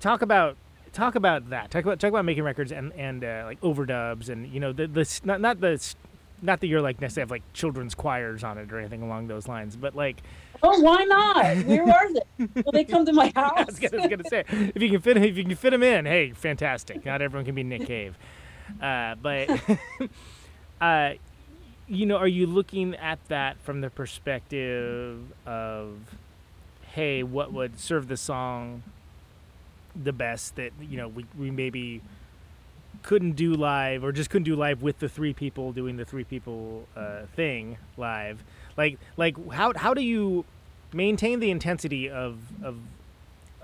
talk about talk about that. Talk about talk about making records and and uh, like overdubs and you know the the not not the not that you're like necessarily have like children's choirs on it or anything along those lines, but like oh why not where are they will they come to my I house was gonna, I was gonna say if you can fit if you can fit them in, hey, fantastic. Not everyone can be Nick Cave, uh, but uh, you know, are you looking at that from the perspective of, hey, what would serve the song the best that you know we we maybe couldn't do live or just couldn't do live with the three people doing the three people uh, thing live? Like like how how do you maintain the intensity of of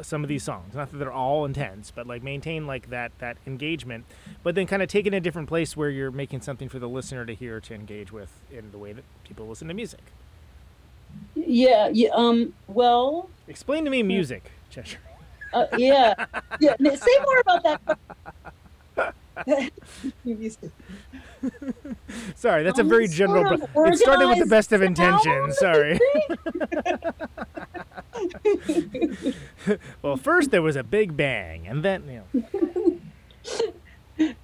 some of these songs. Not that they're all intense but like maintain like that that engagement but then kind of take it in a different place where you're making something for the listener to hear to engage with in the way that people listen to music. Yeah, yeah um well explain to me music cheshire. Uh, yeah yeah say more about that. You used to- sorry that's a Um, very general bro- it started with the best of intentions sorry. well first there was a big bang and then you know.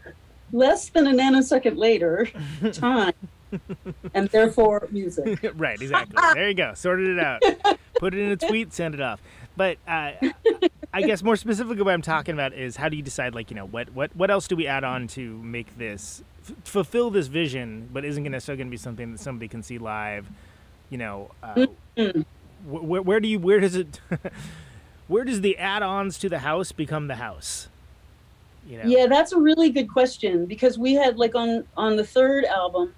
Less than a nanosecond later time and therefore music right, exactly. There you go. Sorted it out. Put it in a tweet, send it off. But uh, I guess more specifically, what I'm talking about is how do you decide, like, you know, what what what else do we add on to make this f- fulfill this vision, but isn't gonna necessarily going to be something that somebody can see live? You know, uh, Mm-hmm. wh- where, where do you where does it where does the add-ons to the house become the house? You know, Yeah, that's a really good question because we had like on on the third album,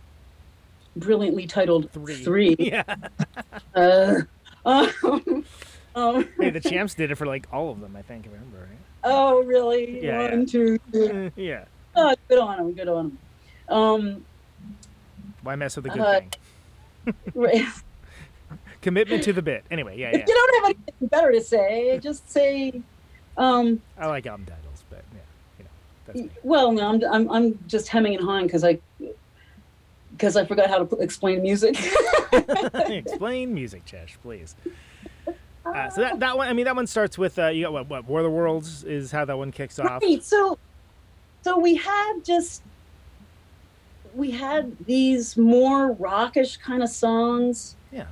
brilliantly titled Three. Three. yeah. Uh, um, um, Hey, the champs did it for like all of them, I think. I remember, right? oh, really? Yeah, One, yeah. two, three. yeah. Oh, good on them. Good on them. Um, Why mess with a good Uh, thing? right. Commitment to the bit. Anyway, yeah, yeah. You don't have anything better to say, just say. Um, I like album titles, but yeah, you know, that's me. well, no, I'm I'm, I'm just hemming and hawing because I because I forgot how to p- explain music. Explain music, Chesh, please. Uh, so that, that one, I mean, that one starts with uh, you got what, what War of the Worlds is how that one kicks off. Right. So, so we had just we had these more rockish kind of songs Yeah,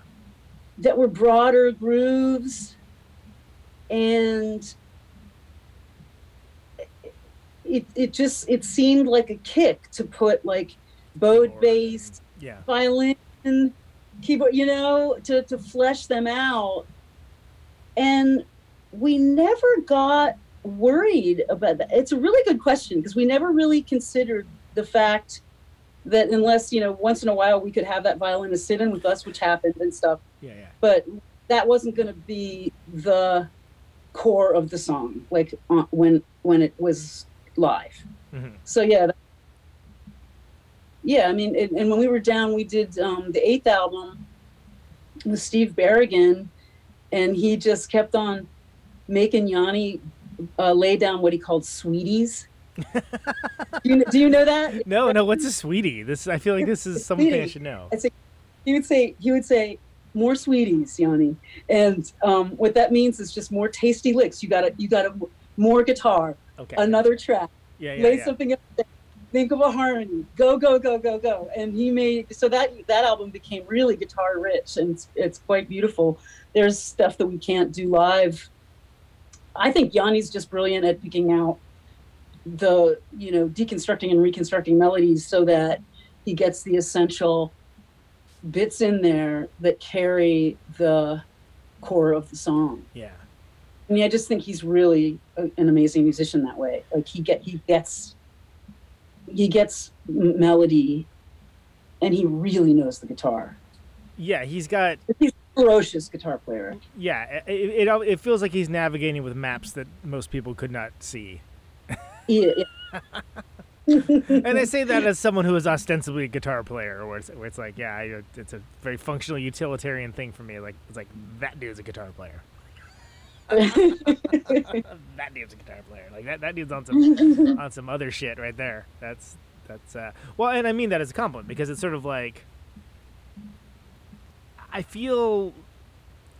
that were broader grooves, and it it just it seemed like a kick to put like bowed bass, yeah, violin, keyboard, you know, to to flesh them out, and we never got worried about that. It's a really good question because we never really considered the fact that unless you know once in a while we could have that violinist sit in with us, which happened and stuff, yeah, yeah. but that wasn't going to be the core of the song, like uh, when when it was live. Mhm. So yeah, yeah. I mean, and, and when we were down, we did um, the eighth album with Steve Berrigan, and he just kept on making Yanni uh, lay down what he called sweeties. do, you, do you know that? No, no. What's a sweetie? This I feel like this is something I Sweetie. should know. It's a, he would say he would say more sweeties, Yanni, and um, what that means is just more tasty licks. You got to you got to more guitar, Okay. another track, yeah, yeah, lay yeah. something up. Think of a harmony. Go go go go go. And he made so that that album became really guitar rich and it's, it's quite beautiful. There's stuff that we can't do live. I think Yanni's just brilliant at picking out the you know deconstructing and reconstructing melodies so that he gets the essential bits in there that carry the core of the song. Yeah. I mean, I just think he's really a, an amazing musician that way. Like he get he gets he gets melody, and he really knows the guitar. Yeah, he's got He's a ferocious guitar player. yeah. It, it it feels like he's navigating with maps that most people could not see. Yeah, yeah. and I say that as someone who is ostensibly a guitar player, where it's, where it's like, yeah, it's a very functional utilitarian thing for me. Like, it's like that dude's a guitar player. that dude's a guitar player. Like that, that dude's on some on some other shit right there. That's that's uh, well, and I mean that as a compliment because it's sort of like I feel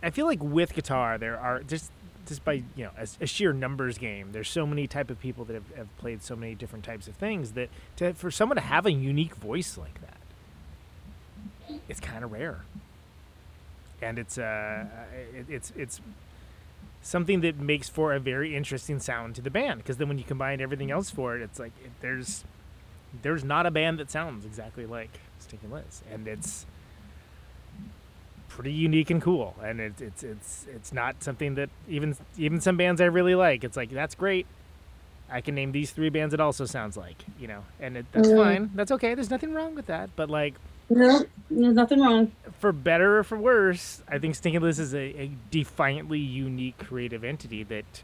I feel like with guitar there are just just by you know a, a sheer numbers game. There's so many type of people that have, have played so many different types of things that to, for someone to have a unique voice like that, it's kind of rare. And it's uh, it, it's it's something that makes for a very interesting sound to the band because then when you combine everything else for it, it's like it, there's there's not a band that sounds exactly like Stinking Liz, and it's pretty unique and cool. And it, it's it's it's not something that even even some bands I really like. It's like that's great. I can name these three bands it also sounds like, you know, and it, that's Mhm. fine. That's okay. There's nothing wrong with that. But like no, there's nothing wrong. for better or for worse, I think Stinking Liz is a, a defiantly unique creative entity that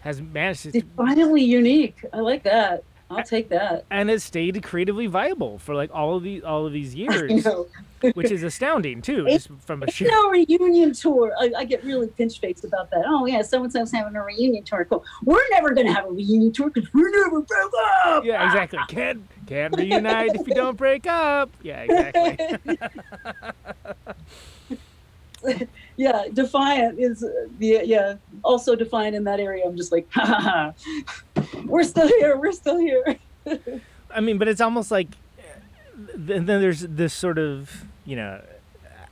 has managed to Defiantly unique. I like that. I'll take that. and has stayed creatively viable for like all of these all of these I years, know. which is astounding too, It's- just from a sheer. no reunion tour. I, I get really pinch faced about that. Oh yeah, so and so's having a reunion tour. Cool. We're never gonna have a reunion tour because we're never broke up. Yeah, exactly. Can't can't reunite if you don't break up. Yeah, exactly. yeah, defiant is uh, the yeah. Also defiant in that area. I'm just like, ha ha ha. We're still here. We're still here. I mean, but it's almost like then then there's this sort of you know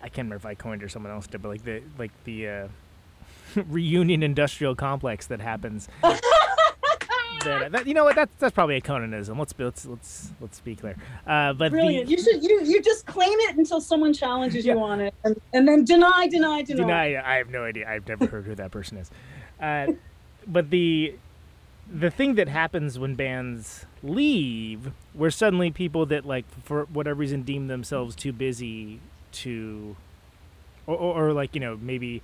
I can't remember if I coined or someone else did, but like the like the uh, reunion industrial complex that happens. that, that you know what that's that's probably a Conanism. Let's be, let's let's let's be clear. Uh, but Brilliant. the You should you you just claim it until someone challenges Yeah. you on it, and, and then deny, deny, deny. deny I have no idea. I've never heard who that person is. Uh, but the the thing that happens when bands leave, where suddenly people that like for whatever reason deem themselves too busy to, or, or, or like you know maybe,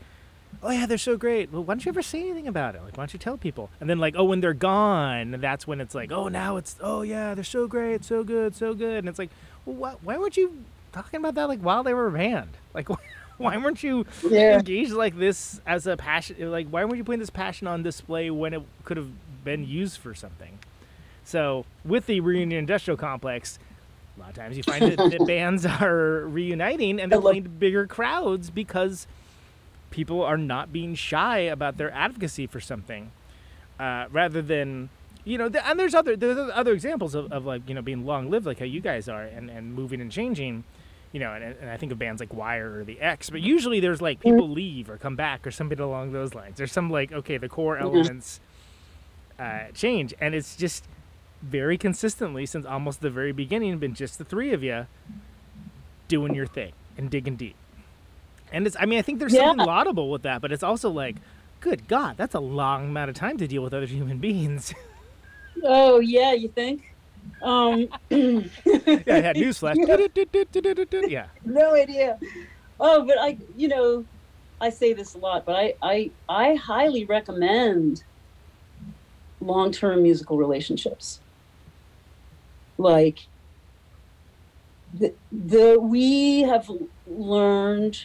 oh yeah they're so great. Well, why don't you ever say anything about it? Like why don't you tell people? And then like oh when they're gone, that's when it's like oh now it's oh yeah they're so great, so good, so good, and it's like well why, why weren't you talking about that like while they were a band? Like why, why weren't you Yeah. engaged like this as a passion like why weren't you putting this passion on display when it could have been used for something so with the reunion industrial complex A lot of times you find that, that bands are reuniting and they're playing to bigger crowds because people are not being shy about their advocacy for something, uh, rather than you know. Th- and there's other there's other examples of, of like you know being long lived like how you guys are and, and moving and changing. You know, and, and I think of bands like Wire or The X, but usually there's like people leave or come back or something along those lines. There's some like okay, the core elements uh, change, and it's just very consistently since almost the very beginning been just the three of you doing your thing and digging deep. And it's I mean I think there's Yeah. something laudable with that, but it's also like, good God, that's a long amount of time to deal with other human beings. Oh yeah, you think? Um, yeah, I had newsflash. yeah, no idea. Oh, but I, you know, I say this a lot, but I, I, I highly recommend long-term musical relationships. Like the, the we have learned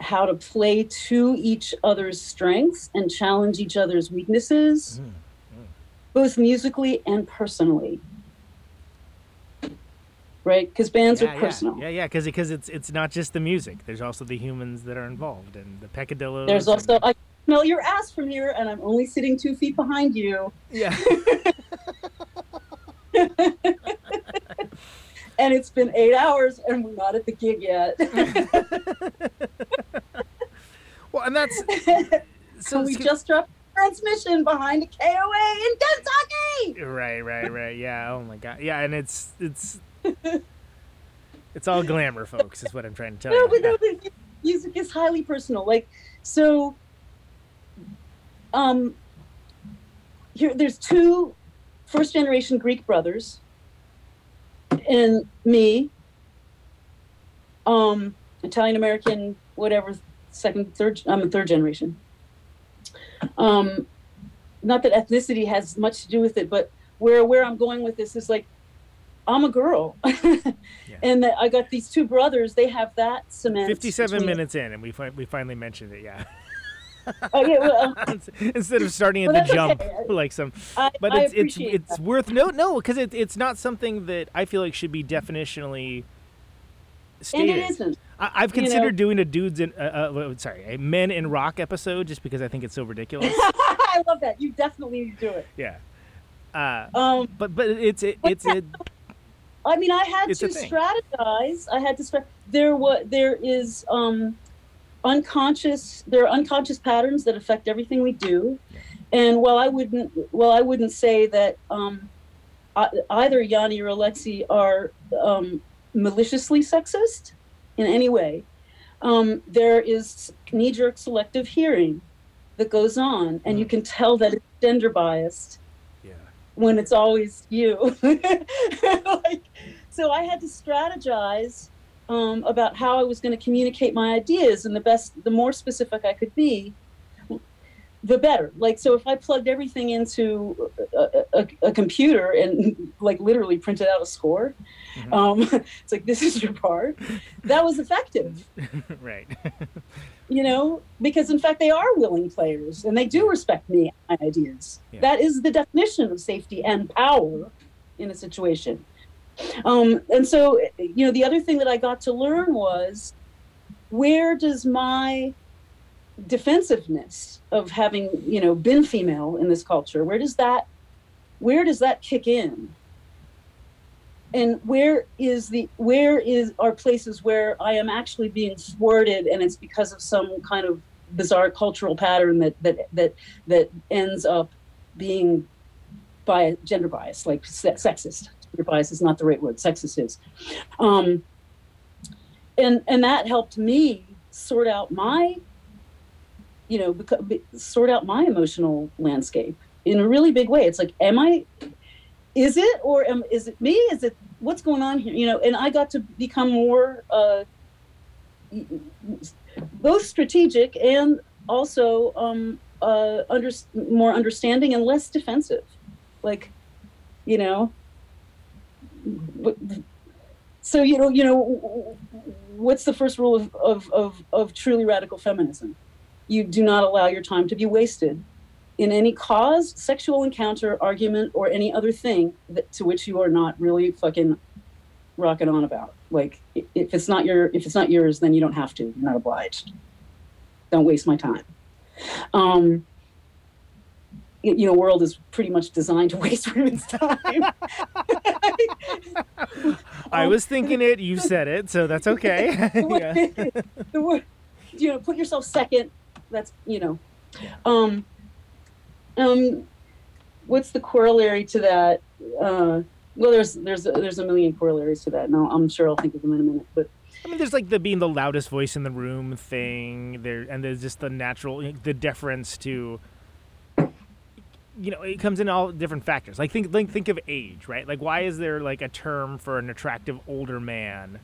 how to play to each other's strengths and challenge each other's weaknesses, mm, mm. both musically and personally. Right? Because bands yeah, are personal. Yeah, yeah, because because it's it's not just the music. There's also the humans that are involved and the peccadillos. There's and- also I smell your ass from here, and I'm only sitting two feet behind you, yeah. and it's been eight hours, and we're not at the gig yet. well, and that's so we just dropped transmission behind a KOA in Kentucky. Right, right, right. Yeah. Oh my god. Yeah, and it's it's it's all glamour, folks. Is what I'm trying to tell No, you. but no, the music is highly personal. Like so, um, here there's two first generation Greek brothers, and me, um, Italian American, whatever, second, third. I'm a third generation. Um, not that ethnicity has much to do with it, but where where I'm going with this is like, I'm a girl, and that I got these two brothers. They have that cement. 57 between- minutes in, and we fi- we finally mentioned it. Yeah. Oh yeah, well, Instead of starting at Well, the jump, okay. like some, I, but it's it's it's that. worth note no because it, it's not something that I feel like should be definitionally and it isn't. I, I've you know. considered doing a dudes in uh, uh, sorry a men in rock episode just because I think it's so ridiculous. I love that. You definitely need to do it. yeah. Uh, Um, but but it's it, it's it, I mean, I had to strategize. I had to strat. There what there is um, unconscious. There are unconscious patterns that affect everything we do, and while I wouldn't, well, I wouldn't say that um, I, either Yanni or Alexi are um, maliciously sexist in any way. Um, there is knee-jerk selective hearing that goes on, and you can tell that it's gender biased yeah. when it's always you. like, so I had to strategize um, about how I was going to communicate my ideas, and the best, the more specific I could be, the better. Like, so if I plugged everything into a, a, a computer and like literally printed out a score, um, it's like this is your part. That was effective right. you know, because in fact they are willing players and they do respect me and my ideas. Yeah. That is the definition of safety and power in a situation. Um, and so, you know, the other thing that I got to learn was where does my defensiveness of having, you know, been female in this culture, where does that, where does that kick in? and where is the where is are places where I am actually being thwarted and it's because of some kind of bizarre cultural pattern that that that that ends up being by gender bias like sexist gender bias is not the right word sexist is um and and that helped me sort out my you know sort out my emotional landscape in a really big way. It's like am i is it or am, is it me? Is it what's going on here? You know and i got to become more uh, both strategic and also um, uh, under, more understanding and less defensive. Like you know so you know you know what's the first rule of, of, of, of truly radical feminism you do not allow your time to be wasted in any cause, sexual encounter, argument, or any other thing that, to which you are not really fucking rocking on about. Like if it's not your if it's not yours, then you don't have to. You're not obliged. Don't waste my time. Um, you know, world is pretty much designed to waste women's time. I was thinking it. You said it, so that's okay. yeah. you know, put yourself second. That's you know, um, um, what's the corollary to that? Uh, well, there's there's there's a million corollaries to that. No, I'm sure I'll think of them in a minute. But I mean, there's like the being the loudest voice in the room thing. There, and there's just the natural, the deference to. You know, it comes in all different factors. Like think, think, think of age, right? Like, why is there like a term for an attractive older man,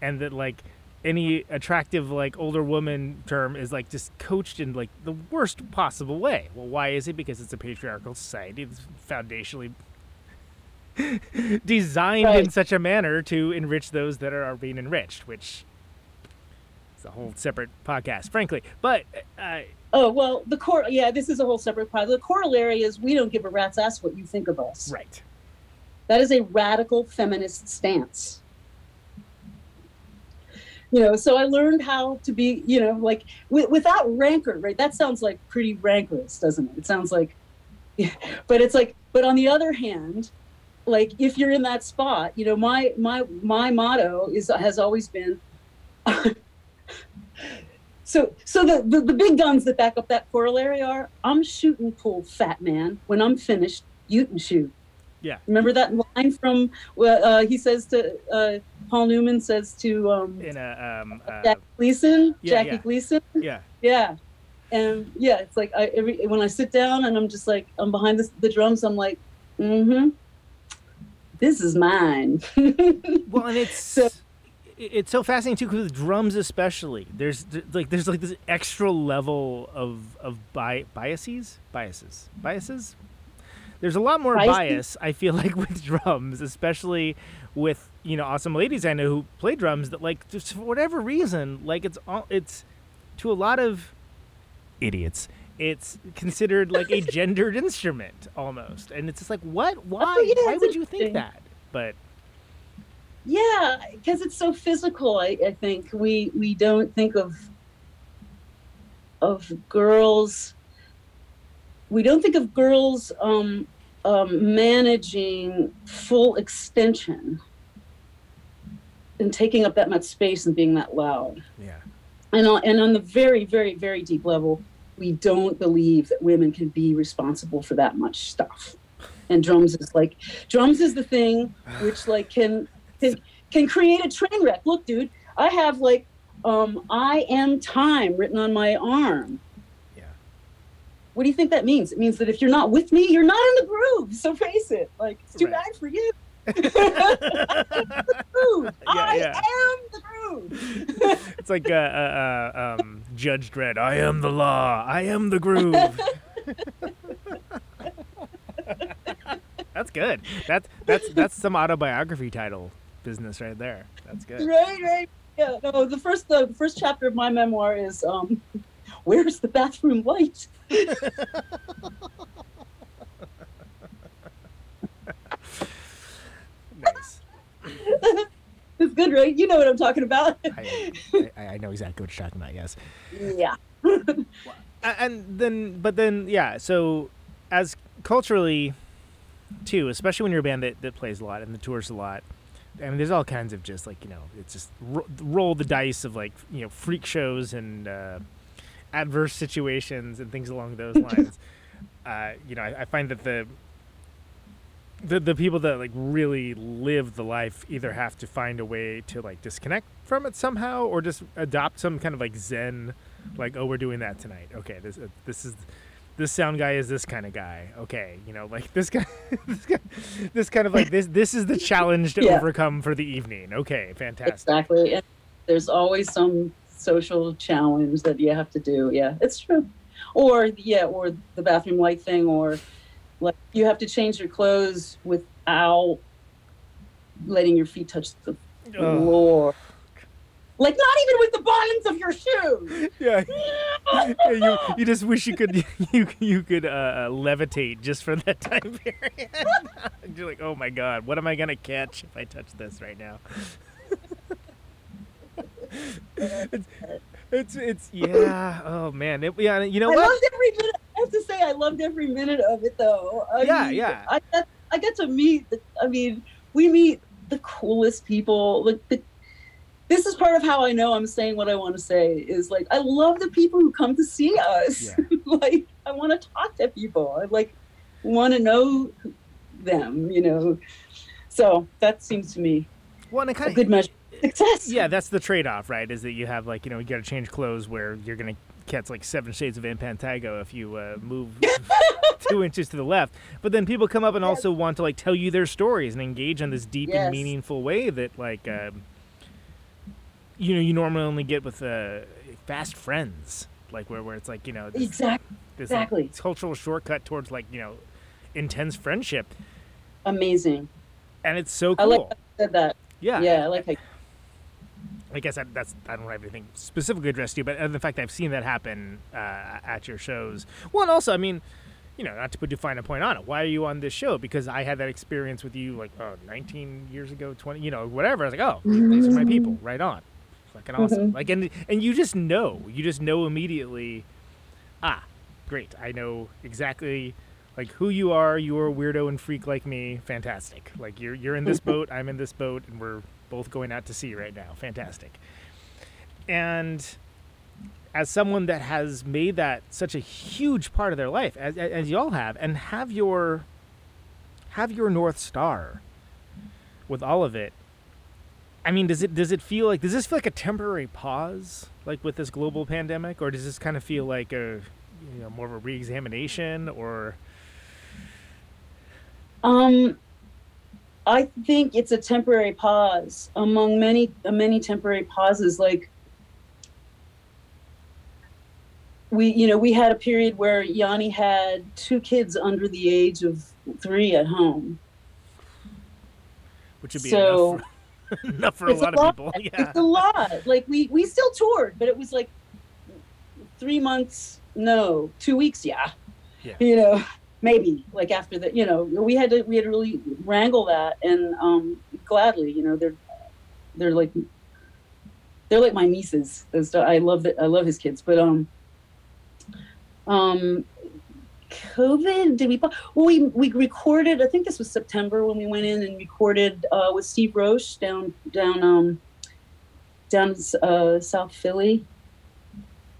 and that like any attractive like older woman term is like just coached in like the worst possible way. Well, why is it? Because it's a patriarchal society. It's foundationally designed in such a manner to enrich those that are, being enriched, which is a whole separate podcast, frankly. But uh, oh well, the core yeah, this is a whole separate part. The corollary is we don't give a rat's ass what you think of us. right, That is a radical feminist stance. You know, so I learned how to be, you know, like w- without rancor, right? That sounds like pretty rancorous, doesn't it? It sounds like, but it's like, but on the other hand, like if you're in that spot, you know, my my my motto is has always been. so so the, the the big guns that back up that corollary are I'm shooting pool, fat man. When I'm finished, you can shoot. Yeah. Remember that line from well, uh, he says to uh, Paul Newman says to um, in a um, uh, Jackie Gleason, yeah, Jackie yeah. Gleason. yeah, Yeah. And yeah, it's like I every when I sit down and I'm just like I'm behind the, the drums, I'm like, mm-hmm. This is mine. Well, and it's So- it's so fascinating too, because with drums especially, there's like there's like this extra level of of bi- biases, biases, biases. There's a lot more bias I feel like with drums, especially with you know awesome ladies I know who play drums that like just for whatever reason like it's all it's to a lot of idiots. It's considered like a gendered instrument almost, and it's just like what? Why? Oh, yeah, Why would you think that? But Yeah, because it's so physical. I, I think we we don't think of of girls. We don't think of girls um, um, managing full extension and taking up that much space and being that loud. yeah. And on, and on the very, very, very deep level, we don't believe that women can be responsible for that much stuff. And drums is like drums is the thing which like can can, can create a train wreck. Look, dude, I have like um, I am time written on my arm. Yeah. What do you think that means? It means that if you're not with me, you're not in the groove. So face it. Like it's too Right. bad for you. the groove. I yeah. am the groove. It's like uh, uh, uh, um, Judge Dredd. I am the law. I am the groove. that's good. That's that's that's some autobiography title business right there. That's good. right, right. Yeah. No, the first the first chapter of my memoir is um, where's the bathroom light? Nice. It's good, right? You know what I'm talking about. I, I, I know exactly what you're talking about. Yes. yeah. And then but then yeah so as culturally too especially when you're a band that, that plays a lot and the tours a lot i mean there's all kinds of just like you know it's just ro- roll the dice of like you know freak shows and uh, adverse situations and things along those lines uh, you know I, I find that the the the people that like really live the life either have to find a way to like disconnect from it somehow or just adopt some kind of like zen like oh we're doing that tonight okay this uh, this is this sound guy is this kind of guy okay you know like this guy this, guy, this kind of like this this is the challenge to Yeah. overcome for the evening okay fantastic Exactly. And there's always some social challenge that you have to do. Yeah, it's true. Or yeah, or the bathroom light thing, or like you have to change your clothes without letting your feet touch the floor. Like not even with the bottoms of your shoes. yeah you you just wish you could you you could uh, uh, levitate just for that time period. You're like, oh my god, what am I gonna catch if I touch this right now? It's, it's it's yeah. Oh man, it, yeah. You know I what? loved every minute. I have to say, I loved every minute of it, though. I Yeah, mean, yeah. I got I got to meet. The, I mean, we meet the coolest people. Like the, this is part of how I know I'm saying what I want to say. Is like I love the people who come to see us. Yeah. like I want to talk to people. I like want to know them. You know. So that seems to me Well, and it a kind good measure success. yeah, that's the trade-off, right? Is that you have like you know you got to change clothes where you're gonna catch like seven shades of impetigo if you uh, move two inches to the left. But then people come up and also want to like tell you their stories and engage in this deep and meaningful way that like um, you know you normally only get with uh, fast friends, like where where it's like you know this, Exactly. this like, exactly. cultural shortcut towards like you know intense friendship, Amazing. and it's so cool. I like how you said that. yeah, Yeah, I like how I guess that, that's I don't have anything specifically addressed to you, but uh, the fact that I've seen that happen uh, at your shows. Well, and also, I mean, you know, not to put too fine a point on it. Why are you on this show? Because I had that experience with you like oh, 19 years ago, 20, you know, whatever. I was like, oh, these are my people, right on, fucking awesome. Like, and and you just know, you just know immediately. Ah, great! I know exactly. Like who you are, you're a weirdo and freak like me. Fantastic. Like you're you're in this boat, I'm in this boat, and we're both going out to sea right now. Fantastic. And as someone that has made that such a huge part of their life, as, as y'all have, and have your have your north star with all of it. I mean, does it does it feel like does this feel like a temporary pause, like with this global pandemic, or does this kind of feel like a you know more of a reexamination, or Um, I think it's a temporary pause among many many temporary pauses. Like we, you know, we had a period where Yanni had two kids under the age of three at home. which would be So- enough for, enough for a lot a of people. Yeah. It's a lot. Like we we still toured, but it was like three months, no, two weeks, yeah. Yeah. You know, maybe like after that, you know, we had to we had to really wrangle that, and um, gladly, you know, they're they're like they're like my nieces. I love that. I love his kids, but um, um, COVID. Did we? Well, we we recorded. I think this was September when we went in and recorded uh, with Steve Roche down down um down uh, South Philly.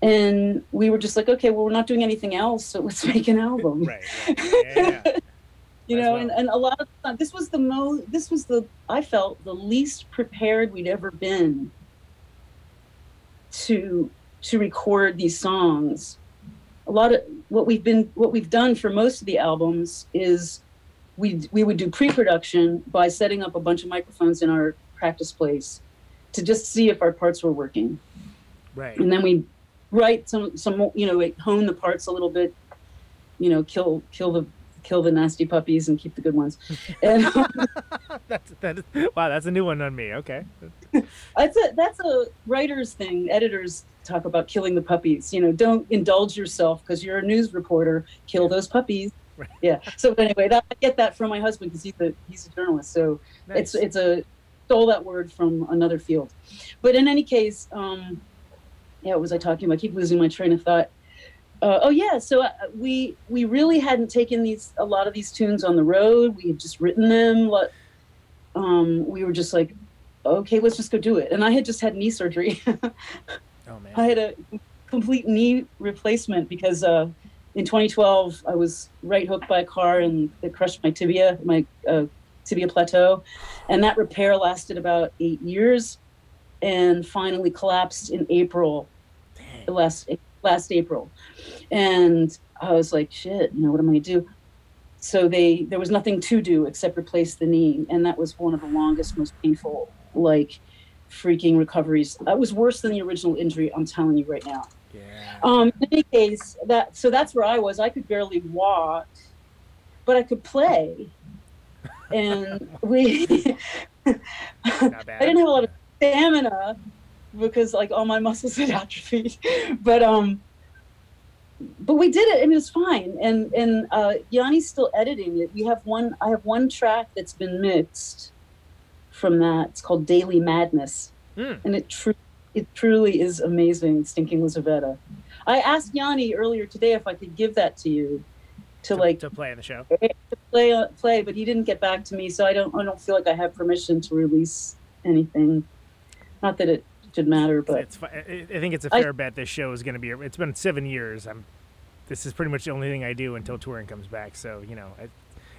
And we were just like, okay, well, we're not doing anything else, so let's make an album Right. right. Yeah, yeah, you know well. and, and a lot of time this was the most this was the i felt the least prepared we'd ever been to to record these songs a lot of what we've been what we've done for most of the albums is we we would do pre-production by setting up a bunch of microphones in our practice place to just see if our parts were working Right. and then we write some some you know like hone the parts a little bit you know kill kill the kill the nasty puppies and keep the good ones and That's that is, wow. That's a new one on me. Okay. that's a that's a writer's thing editors talk about killing the puppies you know don't indulge yourself because you're a news reporter kill those puppies Right. yeah so anyway that, i get that from my husband because he's a he's a journalist so it's it's a stole that word from another field but in any case um yeah what was i talking about I keep losing my train of thought? Uh, oh yeah so uh, we we really hadn't taken these a lot of these tunes on the road. We had just written them um we were just like okay let's just go do it. And i had just had knee surgery. Oh man. I had a complete knee replacement because uh, in 2012 I was right hooked by a car and it crushed my tibia, my uh, tibia plateau, and that repair lasted about eight years, and finally collapsed in April, last last April, and I was like, shit, you know, what am I gonna do? So they there was nothing to do except replace the knee, and that was one of the longest, most painful, like freaking recoveries. That was worse than the original injury. I'm telling you right now. Yeah. Um, in any case, that so that's where I was. I could barely walk, but I could play, and we. I didn't have a lot of stamina because like all my muscles had atrophied, but um, but we did it and it was fine. And and uh, Yanni's still editing it. We have one. I have one track that's been mixed from that. It's called Daily Madness, Mm. and it tru- it truly is amazing. Stinking Lizaveta. I asked Yanni earlier today if I could give that to you to like to play in the show. To play uh, play, but he didn't get back to me, so I don't I don't feel like I have permission to release anything. Not that it should matter, but It's. I I think it's a fair bet. This show is going to be. It's been seven years. I'm. This is pretty much the only thing I do until touring comes back. So you know, I,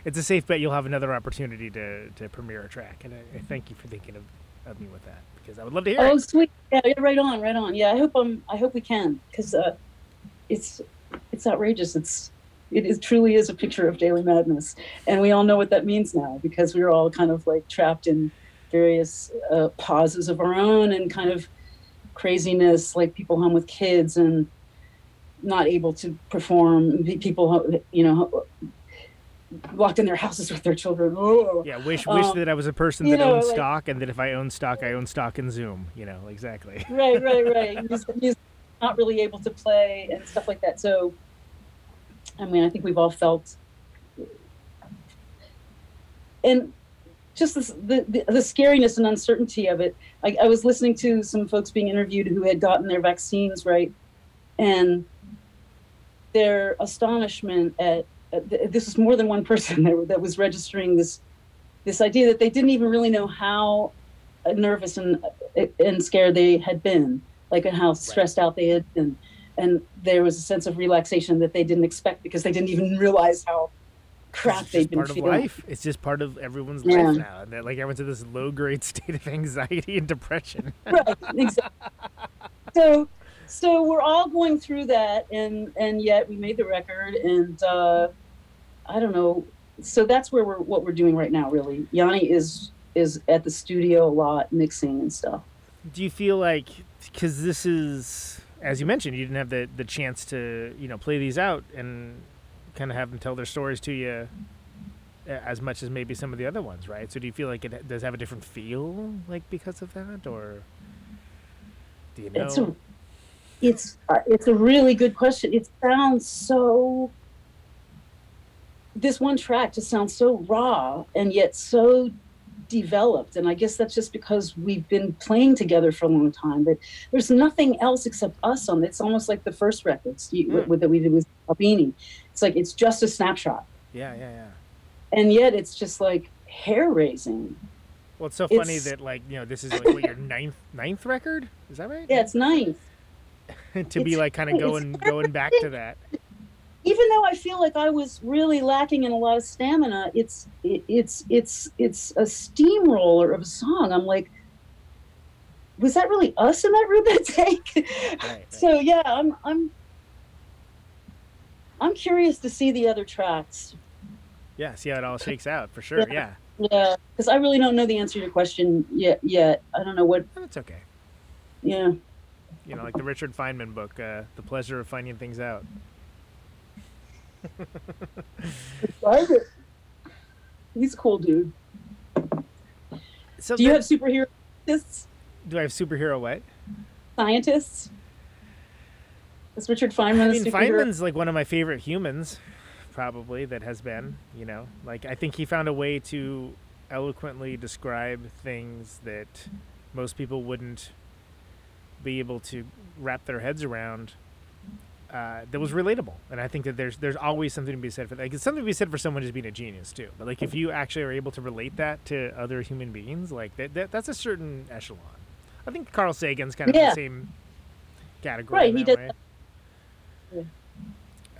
it's a safe bet you'll have another opportunity to to premiere a track. And I, I thank you for thinking of, of me with that because I would love to hear oh it. sweet, yeah, yeah, right on, right on. Yeah, I hope I'm I hope we can because uh, it's it's outrageous. It's it is truly is a picture of daily madness, and we all know what that means now because we were all kind of like trapped in various uh, pauses of our own and kind of craziness, like people home with kids and not able to perform. People, you know, locked in their houses with their children. Oh. Yeah, wish wish Um, that I was a person that know, owned like- stock, and that if I own stock, I own stock in Zoom. You know, exactly. right, right, right. He's, he's not really able to play and stuff like that. So, I mean, I think we've all felt, and just this, the, the the scariness and uncertainty of it. I, I was listening to some folks being interviewed who had gotten their vaccines right, and their astonishment at, at th- this was more than one person that, that was registering this this idea that they didn't even really know how nervous and and scared they had been, like and how stressed out they had been, and there was a sense of relaxation that they didn't expect because they didn't even realize how crap just been part of life. It's just part of everyone's Yeah. life now. and That like everyone's in this low grade state of anxiety and depression. right exactly so so we're all going through that and and yet we made the record and uh i don't know so that's where we're what we're doing right now really yanni is is at the studio a lot mixing and stuff Do you feel like because this is as you mentioned, you didn't have the the chance to you know play these out and kind of have them tell their stories to you as much as maybe some of the other ones, right? So do you feel like it does have a different feel, like because of that, or do you know? it's a it's uh, it's a really good question it sounds so this one track just sounds so raw and yet so developed and i guess that's just because we've been playing together for a long time but there's nothing else except us on it it's almost like the first records you, Mm. that we did with albini it's like it's just a snapshot yeah, yeah, yeah. and yet it's just like hair raising Well, it's so funny It's- that like you know this is like what your ninth ninth record is that right? yeah it's ninth to be like kind of going going back to that. even though I feel like I was really lacking in a lot of stamina, it's it, it's it's it's a steamroller of a song. I'm like, was that really us in that room that take? right. So yeah, I'm I'm I'm curious to see the other tracks. Yeah, see how it all shakes out for sure. Yeah, Yeah, because I really don't know the answer to your question yet. Yet I don't know what. that's okay. Yeah, You know, like the Richard Feynman book, uh, "The Pleasure of Finding Things Out." he's cool dude. So Do you have superhero scientists? do I have superhero what? Scientists? Is Richard Feynman I mean? Feynman's like one of my favorite humans, probably that has been. You know, like I think he found a way to eloquently describe things that most people wouldn't be able to wrap their heads around. Uh, that was relatable, and I think that there's there's always something to be said for that. Like, it's something to be said for someone just being a genius too. But like if you actually are able to relate that to other human beings, like that, that that's a certain echelon. I think Carl Sagan's kind of Yeah. the same category. Right, he did way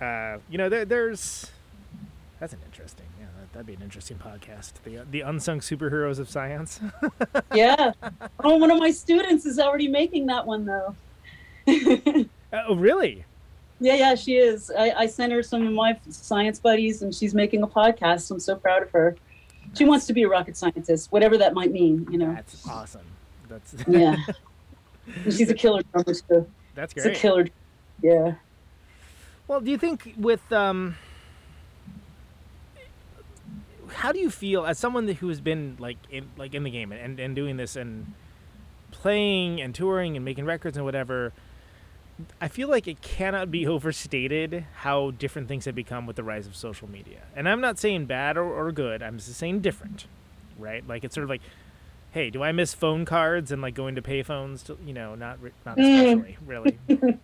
uh, you know, there, there's that's an interesting. Yeah, that, that'd be an interesting podcast. The the unsung superheroes of science. yeah. Oh, one of my students is already making that one though. oh, really? Yeah, yeah, she is. I, I sent her some of my science buddies, and she's making a podcast. I'm so proud of her. She wants to be a rocket scientist, whatever that might mean. You know. That's awesome. That's Yeah. She's a killer drummer too. that's It's a killer. Yeah. Well, do you think with um, how do you feel as someone who has been like in like in the game and and doing this and playing and touring and making records and whatever? I feel like it cannot be overstated how different things have become with the rise of social media. And I'm not saying bad or, or good. I'm just saying different, right? Like it's sort of like, hey, do I miss phone cards and like going to payphones? To, you know, not not especially really.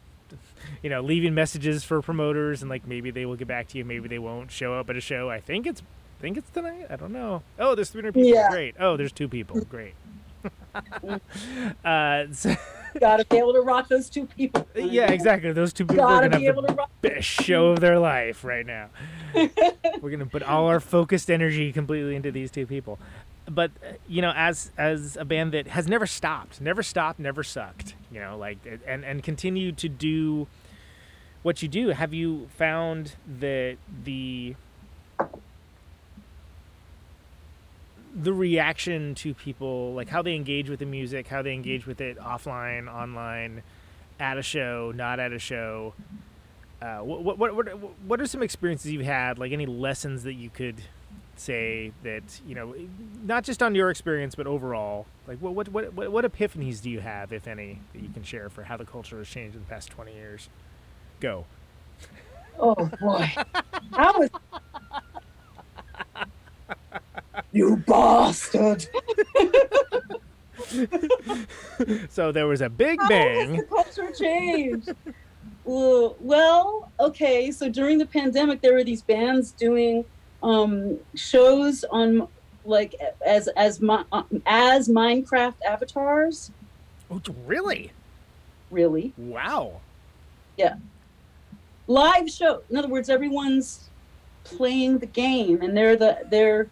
you know, leaving messages for promoters and like maybe they will get back to you, maybe they won't show up at a show. I think it's I think it's tonight. I don't know. Oh, there's 300 people. Yeah. Great. Oh, there's two people. Great. uh, so, Gotta be able to rock those two people. yeah, exactly. Those two people Gotta gonna be have able the to rock. best show of their life right now. We're gonna put all our focused energy completely into these two people. But uh, you know, as as a band that has never stopped, never stopped, never sucked, you know, like and and continue to do what you do. Have you found that the the reaction to people, like how they engage with the music, how they engage with it offline, online, at a show, not at a show. Uh, what, what what what are some experiences you've had? Like any lessons that you could say that you know, not just on your experience, but overall. Like what what what what, epiphanies do you have, if any, that you can share for how the culture has changed in the past twenty years? Go. Oh boy, how was you bastard? So there was a big How has bang. the culture changed? Well, okay. So during the pandemic, there were these bands doing um, shows on like as as uh, as Minecraft avatars. Oh, really? Really, Wow. Live show. In other words, everyone's playing the game, and they're the they're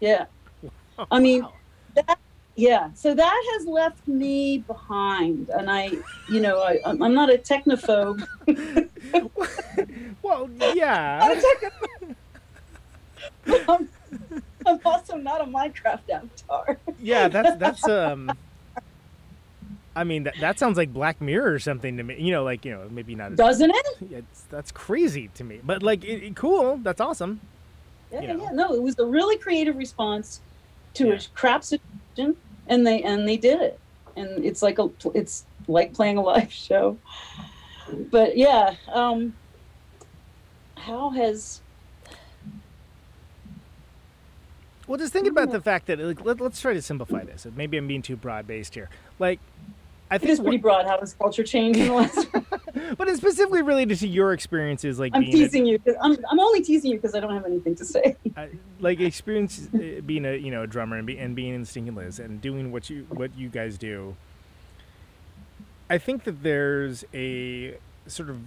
yeah. I mean, Wow. that yeah so that has left me behind and i you know I, i'm I'm not a technophobe well, yeah. I'm, I'm also not a minecraft avatar yeah, that's that's um. I mean, that that sounds like Black Mirror or something to me. You know, like you know, maybe not. As, doesn't it it's, that's crazy to me, but like, it, it- cool. That's awesome. yeah, You yeah know. yeah no it was a really creative response to Yeah. a crap situation and they and they did it and it's like a it's like playing a live show but yeah um how has Well, just thinking about the fact that like, let, let's try to simplify this. Maybe I'm being too broad based here. Like, I think, it's pretty broad how has culture changed in the last but it's specifically related to your experiences, like i'm being a- teasing you I'm, I'm only teasing you because i don't have anything to say like experience uh, being a you know a drummer and, be, and being in Stinking Liz and doing what you what you guys do. I think that there's a sort of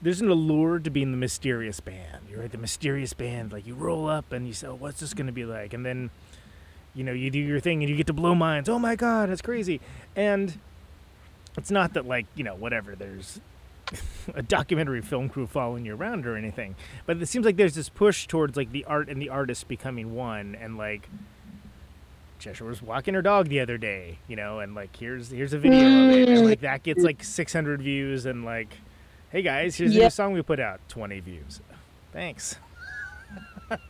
there's an allure to being the mysterious band. You're right, the mysterious band. Like you roll up and you say, oh, "What's this going to be like?" And then you know you do your thing and you get to blow minds. Oh my god, it's crazy. And it's not that like you know whatever. There's a documentary film crew following you around or anything. But it seems like there's this push towards like the art and the artist becoming one and like Cheshire was walking her dog the other day, you know, and like here's here's a video of it and like that gets like 600 views and like hey guys, here's Yeah. new song we put out, 20 views. Thanks.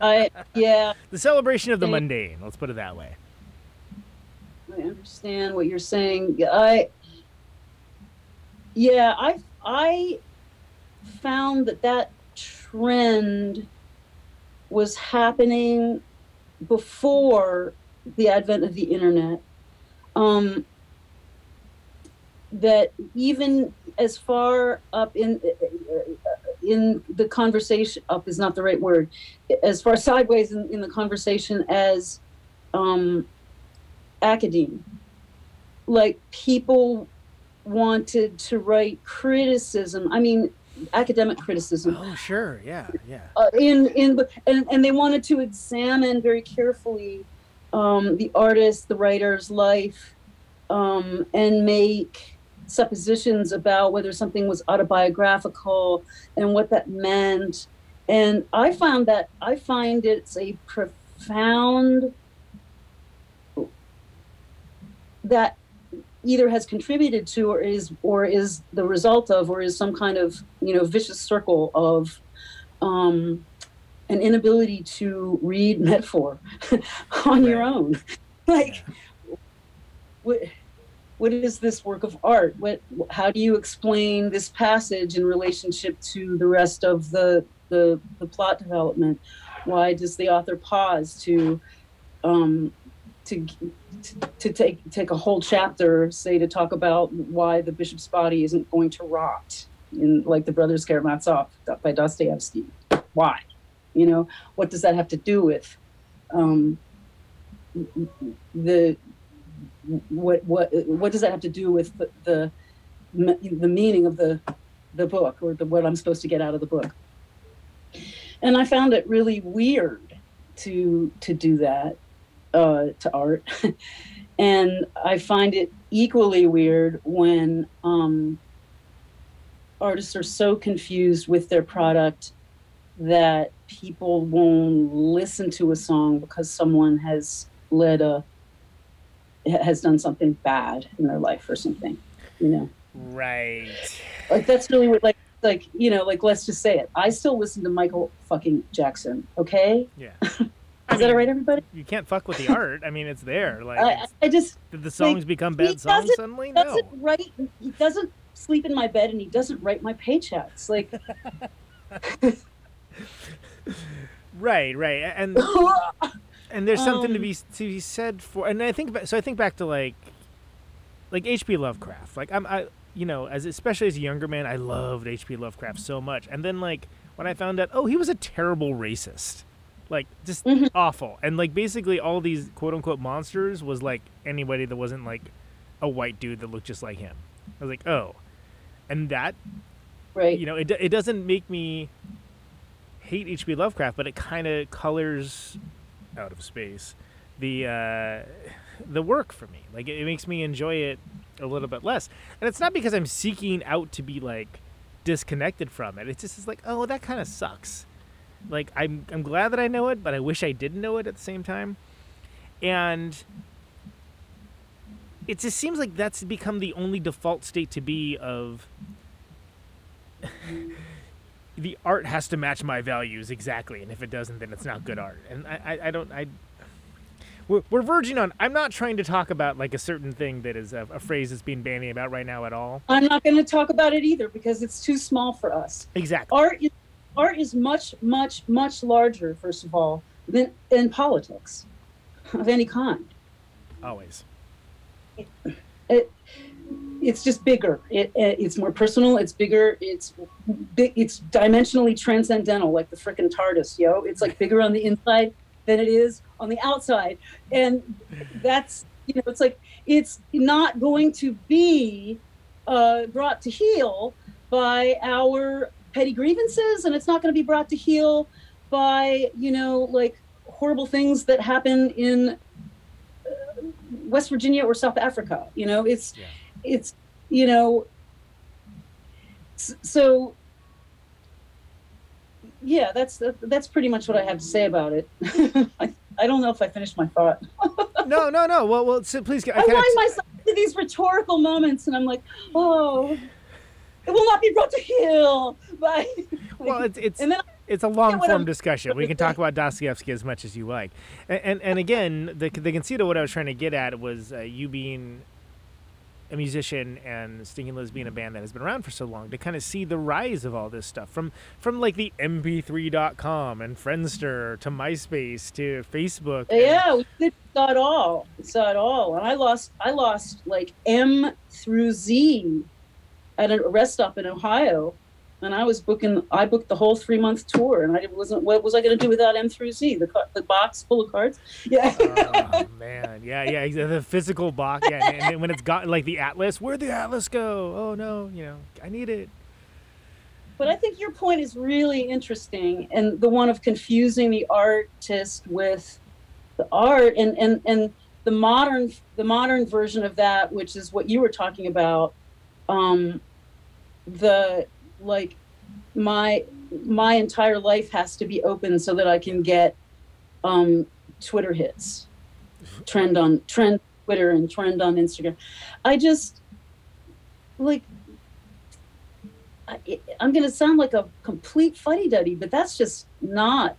I yeah The celebration of the mundane, let's put it that way. I understand what you're saying. I yeah, I I found that that trend was happening before the advent of the internet. Um, that even as far up in in the conversation up is not the right word as far sideways in, in the conversation as um, academe. Like people wanted to write criticism. I mean, academic criticism. Oh, sure. Yeah. Yeah. Uh, in in and, and they wanted to examine very carefully um, the artist, the writer's life, um, and make suppositions about whether something was autobiographical and what that meant. And I found that I find it's a profound that either has contributed to or is or is the result of or is some kind of you know vicious circle of um, an inability to read metaphor on your own. Like wh- what is this work of art? What how do you explain this passage in relationship to the rest of the the, the plot development? Why does the author pause to um, to to take take a whole chapter, say to talk about why the bishop's body isn't going to rot in like the Brothers Karamazov by Dostoevsky? Why? You know, what does that have to do with um, the what what what does that have to do with the the, the meaning of the the book or the, what I'm supposed to get out of the book? And I found it really weird to to do that uh, to art, and I find it equally weird when um, artists are so confused with their product that people won't listen to a song because someone has led a has done something bad in their life or something you know? Right. Like that's really what like like you know like let's just say it. I still listen to michael fucking jackson okay? Yeah. Is mean, that all right, everybody? you can't fuck with the art. I mean it's there. Like i, I just did the songs like, become bad songs suddenly? no. right he doesn't sleep in my bed and he doesn't write my paychecks like right right. And and there's something um, to be to be said for and i think so i think back to like like hp lovecraft. Like i'm i you know as especially as a younger man i loved hp lovecraft so much. And then like when i found out oh he was a terrible racist. Like just mm-hmm. awful. And like basically all these quote unquote monsters was like anybody that wasn't like a white dude that looked just like him. I was like oh. And that right. you know it, it doesn't make me hate H.P. Lovecraft, but it kind of colors out of space the uh, the work for me. Like it, makes me enjoy it a little bit less, and it's not because I'm seeking out to be like disconnected from it. It's just it's like, oh, that kind of sucks. Like I'm I'm glad that I know it, but I wish I didn't know it at the same time. And it just seems like that's become the only default state to be of the art has to match my values exactly, and if it doesn't, then it's not good art. And I, I, I don't, I, we're, we're verging on. I'm not trying to talk about like a certain thing that is a, a phrase that's being bandied about right now at all. I'm not going to talk about it either because it's too small for us. Exactly. Art, is, art is much, much, much larger. First of all, than in politics of any kind. Always. It, it, it's just bigger. It, it's more personal. It's bigger. It's big. It's dimensionally transcendental, like the frickin' TARDIS, yo. It's like bigger on the inside than it is on the outside, and that's you know, it's like it's not going to be uh, brought to heel by our petty grievances, and it's not going to be brought to heel by you know like horrible things that happen in uh, West Virginia or South Africa. You know, it's. Yeah it's you know so yeah that's that's pretty much what i have to say about it. I, I don't know if i finished my thought. No no no. Well well so please i, I find myself to these rhetorical moments and i'm like oh it will not be brought to heel. By well it's it's then it's a long form discussion. We can talk about Dostoevsky as much as you like, and and, and again, the the conceit of what I was trying to get at was uh, you being a musician and Stinking Liz being a mm-hmm. band that has been around for so long to kind of see the rise of all this stuff from from like the mp3.com and Friendster to MySpace to Facebook. Yeah, we saw it all. We saw it all. And I lost I lost like M through Z at a rest stop in Ohio and I was booking. I booked the whole three month tour, and I wasn't. What was I going to do without M through Z? The the box full of cards. Yeah. oh man, yeah, yeah. The physical box. Yeah, and, when it's got like the atlas, where'd the atlas go? Oh no, you know, I need it. But I think your point is really interesting, and the one of confusing the artist with the art, and and and the modern the modern version of that, which is what you were talking about. Um, the like my my entire life has to be open so that I can get um, Twitter hits, trend on trend Twitter and trend on Instagram. I just like I, am going to sound like a complete fuddy duddy, but that's just not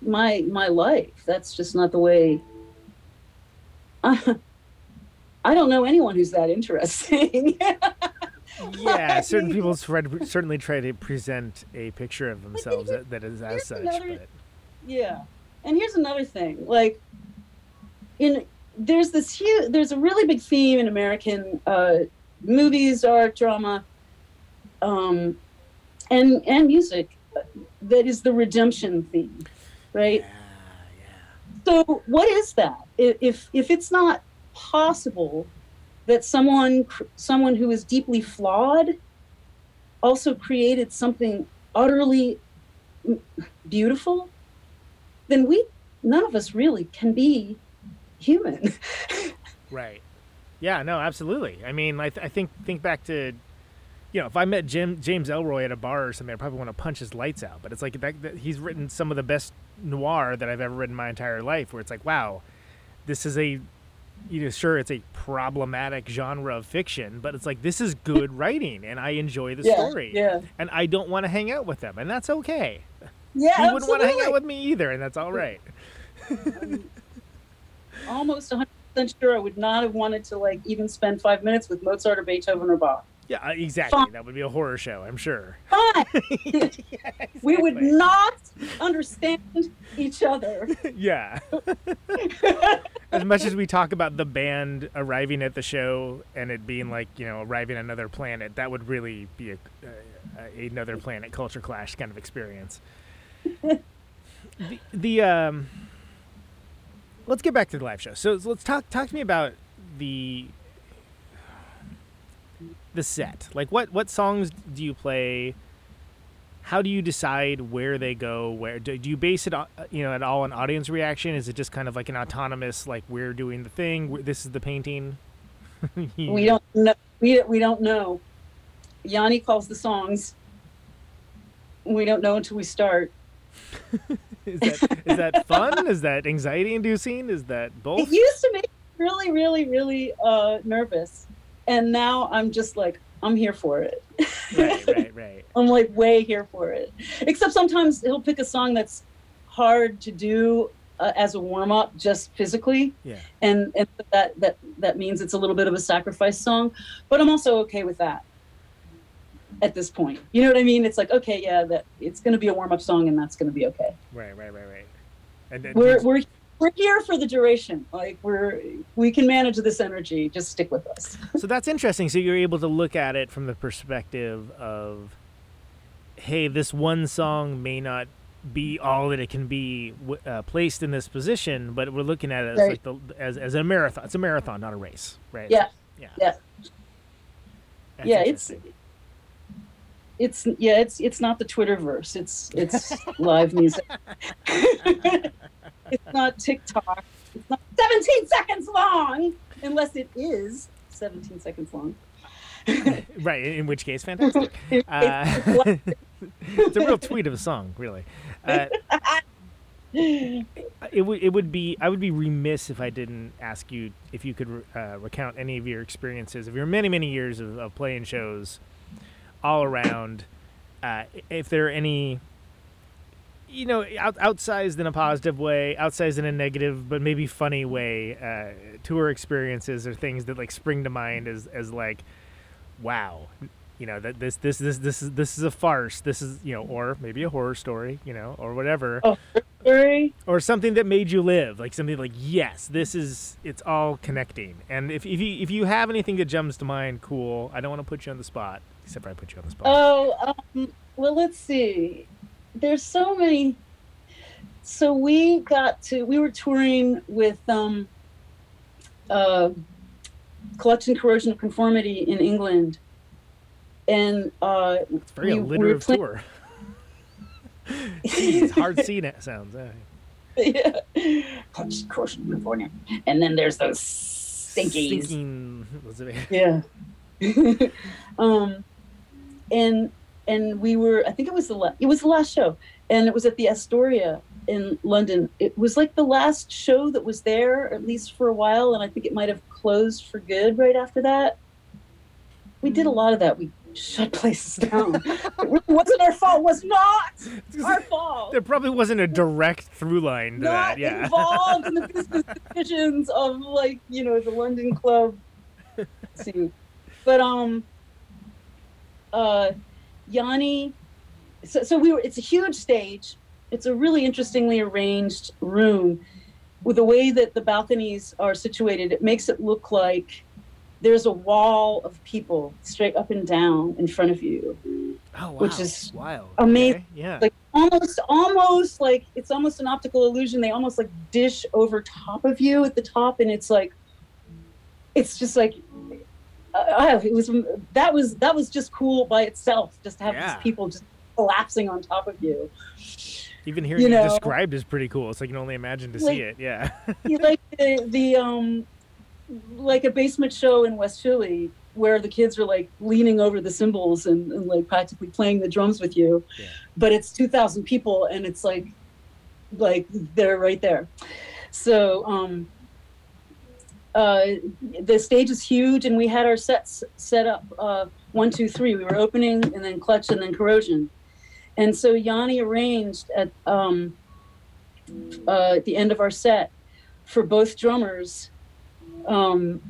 my my life. That's just not the way. I, I don't know anyone who's that interesting. yeah, certain people certainly try to present a picture of themselves that, that is as such. another- but Yeah, and here's another thing. Like, in there's this huge, there's a really big theme in American uh, movies, art, drama, um, and and music that is the redemption theme, right? Yeah. So what is that? If if it's not possible that someone someone who is deeply flawed also created something utterly beautiful, then we none of us really can be human. Right. Yeah. No. Absolutely. I mean, I, th- I think think back to, you know, if I met Jim James Ellroy at a bar or something, I'd probably want to punch his lights out. But it's like that, that he's written some of the best noir that I've ever read in my entire life. Where it's like, wow, this is a, you know, sure it's a problematic genre of fiction, but it's like this is good writing, and I enjoy the Yeah, story. yeah. And I don't want to hang out with them, and that's okay. yeah, you wouldn't want to hang out with me either, and that's all right. Almost 100 percent sure I would not have wanted to like even spend five minutes with Mozart or Beethoven or Bach. Yeah, exactly. Fine. That would be a horror show, I'm sure. Fine. We would not understand each other. yeah. As much as we talk about the band arriving at the show and it being like, you know, arriving on another planet, that would really be a, uh, another planet culture clash kind of experience. the, the um let's get back to the live show. So let's talk talk to me about the the set. Like what what songs do you play? How do you decide where they go? Where do, do you base it on, you know, at all on audience reaction? Is it just kind of like an autonomous like we're doing the thing, this is the painting? We don't know. We, we don't know. Yanni calls the songs. We don't know until we start. Is that is that fun? is that anxiety inducing? Is that both It used to make me really, really, really uh, nervous, and now I'm just like I'm here for it. right, right, right. I'm like way here for it. Except sometimes he'll pick a song that's hard to do uh, as a warm up, just physically, Yeah. and and that that that means it's a little bit of a sacrifice song. But I'm also okay with that at this point. You know what I mean? It's like okay, yeah, that it's going to be a warm up song, and that's going to be okay. Right, right, right, right. And, and We're we're we're here for the duration. Like we're we can manage this energy. Just stick with us. so that's interesting. So you're able to look at it from the perspective of, hey, this one song may not be all that it can be uh, placed in this position, but we're looking at it as Right. like the, as as a marathon. It's a marathon, not a race, right? Yeah. yeah, Yeah. That's yeah, it's it's yeah, it's it's not the Twitterverse. It's it's live music. it's not TikTok. It's not 17 seconds long, unless it is 17 seconds long. right. In which case, fantastic. It's- Uh, it's a real tweet of a song, really. Uh, it would it would be I would be remiss if I didn't ask you if you could uh, recount any of your experiences of your many many years of, of playing shows all around. Uh, if there are any, you know, out, outsized in a positive way, outsized in a negative, but maybe funny way, uh, tour experiences or things that like spring to mind as as like, wow, you know that this this this this is this is a farce. This is you know, or maybe a horror story, you know, or whatever Oh, Sorry. or something that made you live like something like yes this is it's all connecting and if, if you if you have anything that jumps to mind cool i don't want to put you on the spot except for i put you on the spot Oh, um, well, let's see. There's so many. So we got to, we were touring with um, uh, Collection Corrosion of Conformity in England. And uh, it's very we- we were alliterative play- tour Jeez, hard c na- sounds eh. yeah. Collection Corrosion of Conformity. And then there's those stinkies. Stinking Yeah. um, and and we were I think it was the la- it was the last show, and it was at the Astoria in London. It was like the last show that was there, at least for a while, and I think it might have closed for good right after that. We did a lot of that. We shut places down. it wasn't our fault. It was not our fault. there probably wasn't a direct through line to Not that yeah involved in the business decisions of like you know the London club See, but um, uh, Yanni. So, so we were. It's a huge stage. It's a really interestingly arranged room, with the way that the balconies are situated. It makes it look like there's a wall of people straight up and down in front of you. Oh, wow. Which is wild. amazing. Okay, Yeah. Like almost, almost like it's almost an optical illusion. They almost like dish over top of you at the top, and it's like, it's just like, uh, it was that was that was just cool by itself. Just to have Yeah. these people just collapsing on top of you. Even hearing you it described is pretty cool. It's like you can only imagine to Like- see it. Yeah. like the, the um like a basement show in West Philly where the kids are like leaning over the cymbals and, and like practically playing the drums with you. Yeah. But it's 2000 people and it's like like they're right there. So um uh the stage is huge and we had our sets set up uh one, two, three. We were opening and then clutch and then corrosion. And so Yanni arranged at um uh, the end of our set for both drummers um,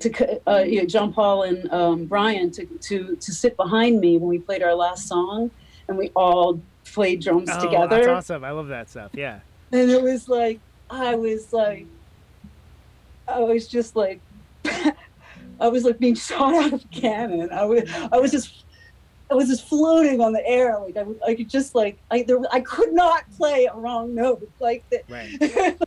to uh, you know, John Paul and um, Brian to, to to sit behind me when we played our last song, and we all played drums oh, together. That's awesome. I love that stuff. Yeah. And it was like I was like I was just like I was like being shot out of a cannon. I was I was just I was just floating on the air. Like I, I could just like I there I could not play a wrong note. Like that Right.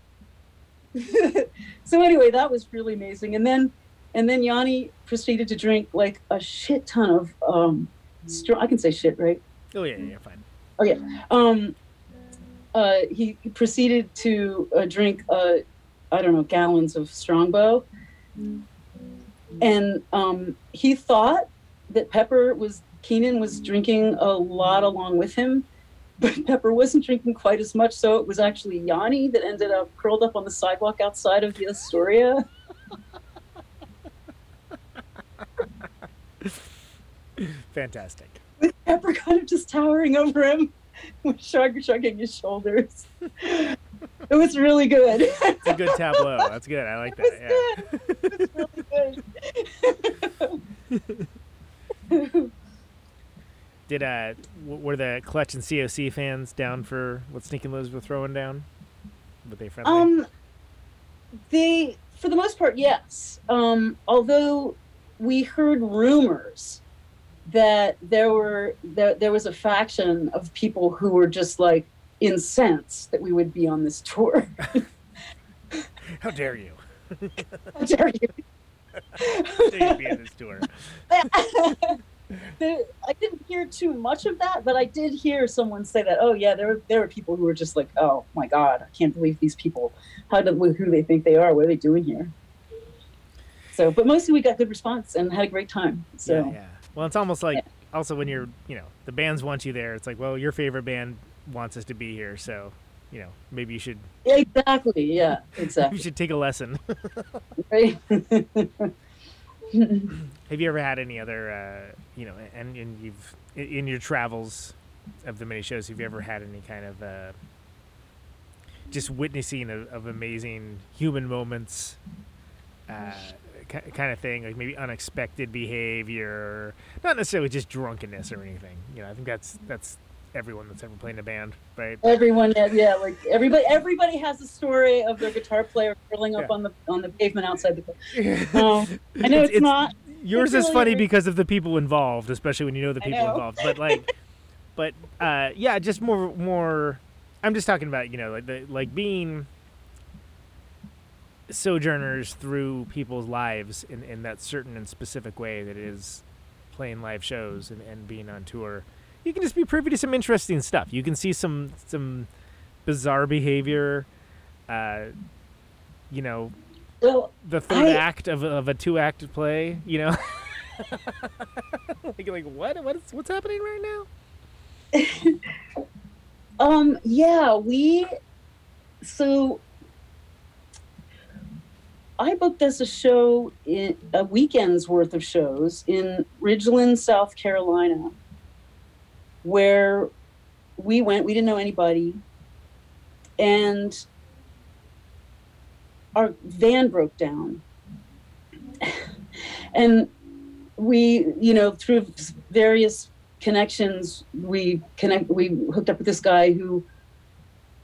so anyway, that was really amazing. And then, and then Yanni proceeded to drink like a shit ton of um, strong. I can say shit, right? Oh yeah, yeah, yeah, fine. Um, uh, he proceeded to uh, drink, uh, I don't know, gallons of Strongbow, and um, he thought that Pepper was Keenan was drinking a lot along with him. But Pepper wasn't drinking quite as much, so it was actually Yanni that ended up curled up on the sidewalk outside of the Astoria. Fantastic. with Pepper kind of just towering over him, with shrug, shrugging his shoulders. It was really good. It's a good tableau. That's good. I like that. Yeah. really good. Did uh, were the Clutch and COC fans down for what Stinking Liz were throwing down? Were they friendly? Um, they, for the most part, yes. Um, although we heard rumors that there were there, there was a faction of people who were just like incensed that we would be on this tour. How dare you? How dare you? How dare you be on this tour? I didn't hear too much of that, but I did hear someone say that. Oh yeah, there were there were people who were just like, oh my god, I can't believe these people. How do who they think they are? What are they doing here? So, but mostly we got good response and had a great time. So Yeah, yeah. Well, it's almost like also when you're, you know, the bands want you there. It's like, well, your favorite band wants us to be here, so you know, maybe you should exactly, yeah, Exactly. you should take a lesson. Right? Have you ever had any other, uh, you know, and, and you've in- your travels of the many shows, have you ever had any kind of uh, just witnessing of, of amazing human moments, uh, kind of thing, like maybe unexpected behavior, not necessarily just drunkenness or anything. You know, I think that's that's everyone that's ever played in a band, right? Everyone, yeah, yeah, like everybody, everybody has a story of their guitar player curling up Yeah. on the on the pavement outside the. Um, I know It's- it's, it's- not. Yours It's is funny really- because of the people involved, especially when you know the people know. involved. But like, but uh, yeah, just more more. I'm just talking about you know like the like being sojourners through people's lives in, in that certain and specific way that is playing live shows and, and being on tour. You can just be privy to some interesting stuff. You can see some some bizarre behavior. Uh, you know, Well, the third I- act of, of a two act play, you know? like, like what? What is, what's happening right now? Um, yeah, we so I booked us a show in a weekend's worth of shows in Ridgeland, South Carolina, where we went, we didn't know anybody, and our van broke down. and we, you know, through various connections, we connect. We hooked up with this guy who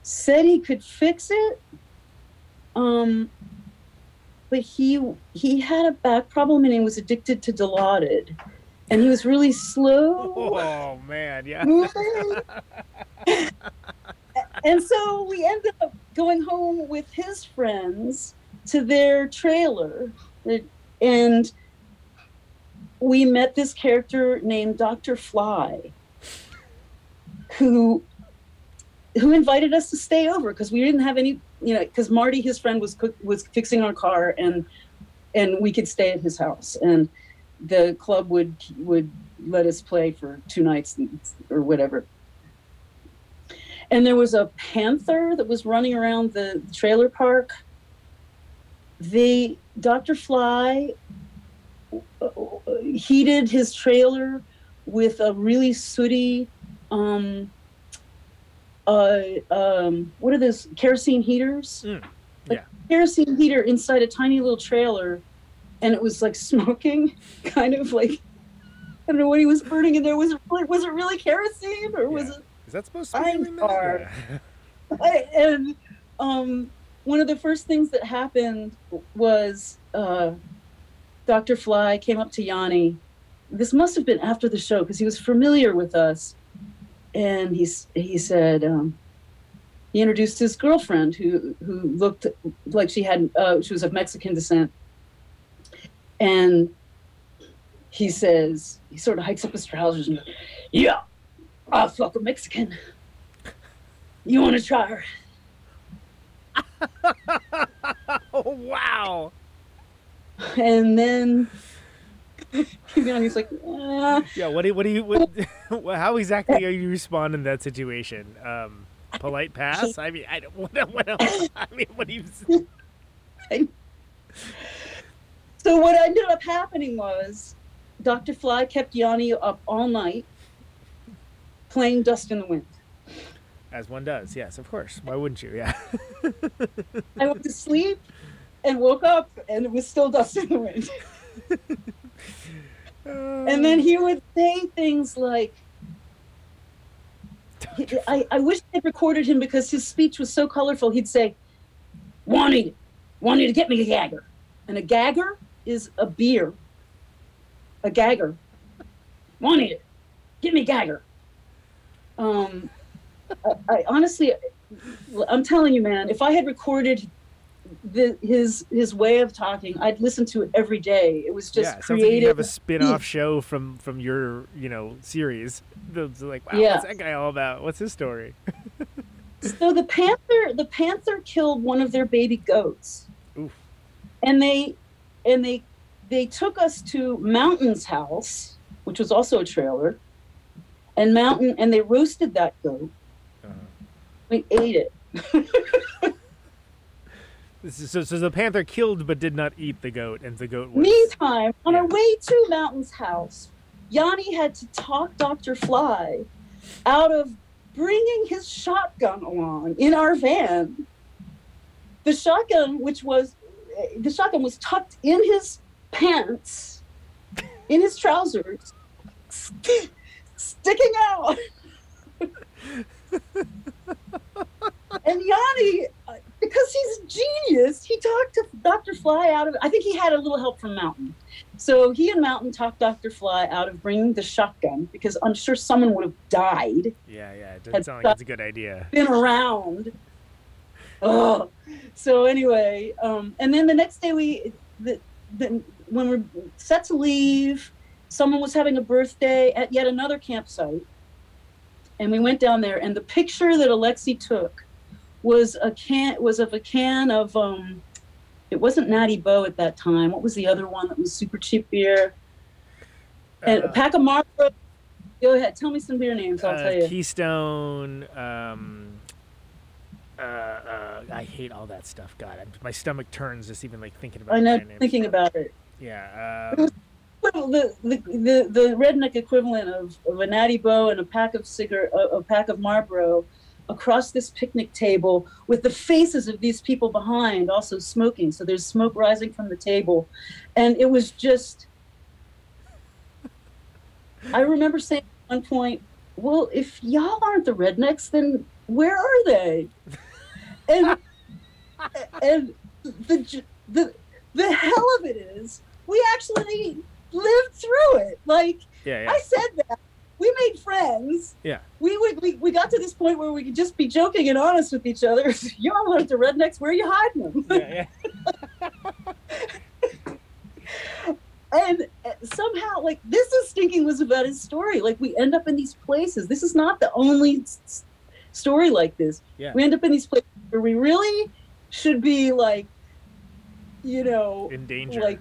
said he could fix it. Um, but he he had a back problem and he was addicted to Dilaudid, and he was really slow Oh man, yeah. and so we ended up going home with his friends to their trailer, and we met this character named Dr. Fly, who who invited us to stay over because we didn't have any, you know, because Marty, his friend, was cook, was fixing our car, and and we could stay at his house, and the club would would let us play for two nights or whatever. And there was a panther that was running around the trailer park. The Dr. Fly heated his trailer with a really sooty um, uh, um, what are those kerosene heaters? Mm, yeah. kerosene heater inside a tiny little trailer, and it was like smoking, kind of like I don't know what he was burning in there. Was it really, was it really kerosene or was Yeah. it? Is that supposed to be I'm doing that? far. Yeah. I, and um, one of the first things that happened was uh, Dr. Fly came up to Yanni. This must have been after the show because he was familiar with us, and he's he said um, he introduced his girlfriend who who looked like she had uh, she was of Mexican descent, and he says he sort of hikes up his trousers and goes, yeah, I fuck a Mexican. You want to try her? Oh wow. And then he's like, uh, Yeah. What do you, what do you what, what- how exactly are you responding to that situation? Um, polite pass. I mean, I don't. What, what else? I mean, what do you? So what ended up happening was Dr. Fly kept Yanni up all night playing Dust in the Wind. As one does. Yes, of course. Why wouldn't you? Yeah. I went to sleep and woke up and it was still Dust in the Wind. Oh. and then he would say things like, I, I wish I'd recorded him because his speech was so colorful. He'd say, Wanted, wanted to get me a gagger. And a gagger is a beer. A gagger. Wanted it. Give me a gagger. Um, I, I honestly, I'm telling you, man, if I had recorded the, his his way of talking, I'd listen to it every day. It was just yeah. Sounds like you have a spin-off show from from your you know series. It's like, wow, Yeah. what's that guy all about? What's his story? so the panther the panther killed one of their baby goats Oof. and they and they they took us to mountain's house which was also a trailer and mountain and they roasted that goat Uh-huh. we ate it So, so the panther killed but did not eat the goat, and the goat was. meantime on Yeah. our way to mountain's house yanni had to talk dr fly out of bringing his shotgun along in our van the shotgun which was the shotgun was tucked in his pants in his trousers st- sticking out and yanni because he's a genius he talked to dr fly out of i think he had a little help from mountain so he and mountain talked dr fly out of bringing the shotgun because i'm sure someone would have died Yeah, yeah. It doesn't sound like it's a good idea. been around. Oh, so anyway, um, and then the next day we, the, the, when we're set to leave, someone was having a birthday at yet another campsite, and we went down there, and the picture that Alexi took was a can was of a can of um, it wasn't Natty Boh at that time. What was the other one that was super cheap beer? And a Uh, pack of Marlboro. Go ahead, tell me some beer names. I'll uh, tell you. Keystone. Um, uh, uh, I hate all that stuff. God, I'm, my stomach turns just even like thinking about. It. I know, thinking about it. Yeah. Um, Well, the, the, the, the redneck equivalent of, of a Natty Boh and a pack of cigar a, a pack of Marlboro across this picnic table with the faces of these people behind also smoking. So there's smoke rising from the table. And it was just I remember saying at one point, "Well, if y'all aren't the rednecks, then where are they?" And and the the the hell of it is, we actually lived through it. Like Yeah, yeah. I said that. We made friends. Yeah. We would we, we got to this point where we could just be joking and honest with each other. Y'all aren't the rednecks, where are you hiding them? yeah, yeah. and uh, somehow like this is stinking was about his story like we end up in these places this is not the only s- story like this Yeah. we end up in these places we really should be like you know In danger. like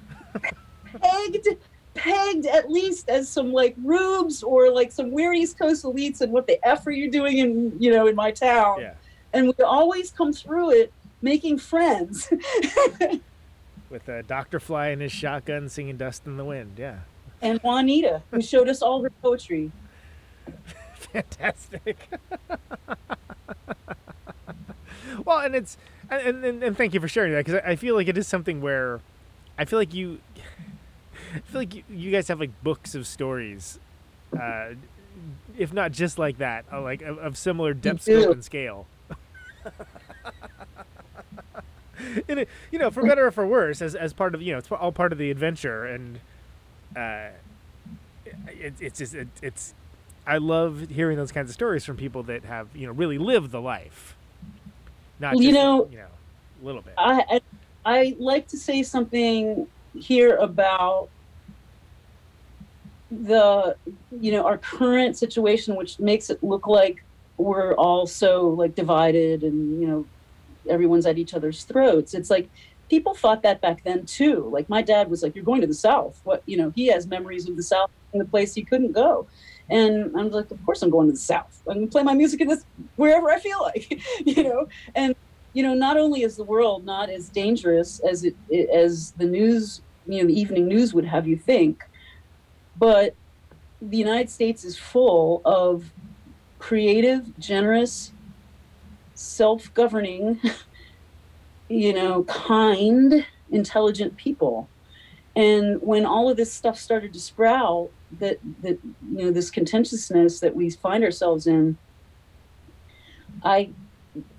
pegged pegged at least as some like rubes or like some weird east coast elites and what the f are you doing in you know in my town yeah. and we always come through it making friends With uh, Dr. Fly and his shotgun singing Dust in the Wind. Yeah. and juanita who showed us all her poetry Fantastic. well, and it's and, and and thank you for sharing that because I I feel like it is something where I feel like you I feel like you, you guys have like books of stories, uh, if not just like that, uh, like of, of similar depth, scope, and scale. and it, you know, for better or for worse, as as part of you know, it's all part of the adventure, and uh, it, it's just it, it's I love hearing those kinds of stories from people that have you know really lived the life, not Well, you know, you know a little bit. I, I I like to say something here about the you know our current situation, which makes it look like we're all so like divided and you know everyone's at each other's throats. It's like people thought that back then too. Like my dad was like, "You're going to the South." What you know, he has memories of the South and the place he couldn't go. And I'm like, of course I'm going to the South. I'm gonna play my music in this wherever I feel like, you know. And you know, not only is the world not as dangerous as it, as the news, you know, the evening news would have you think, but the United States is full of creative, generous, self-governing, you know, kind, intelligent people. And when all of this stuff started to sprout, that that you know this contentiousness that we find ourselves in, I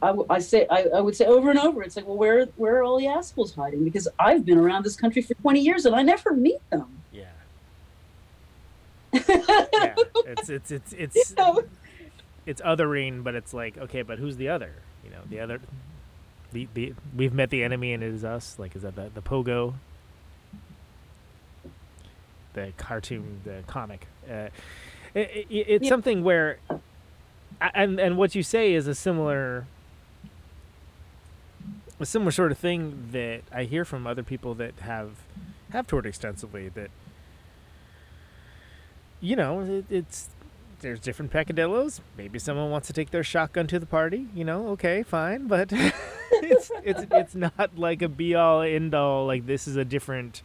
I, w- I say I, I would say over and over. It's like, well, where where are all the assholes hiding? Because I've been around this country for twenty years and I never meet them. yeah, yeah. It's it's it's You it's know? it's othering, but it's like okay, but who's the other? You know, the other. The, the we've met the enemy and it is us. Like is that the, the pogo? The cartoon, the comic. Uh, it, it, it's Yeah. something where, and and what you say is a similar, a similar sort of thing that I hear from other people that have have toured extensively. That you know, it, it's there's different peccadillos. Maybe someone wants to take their shotgun to the party. You know, okay, fine, but it's it's it's not like a be all end all. Like this is a different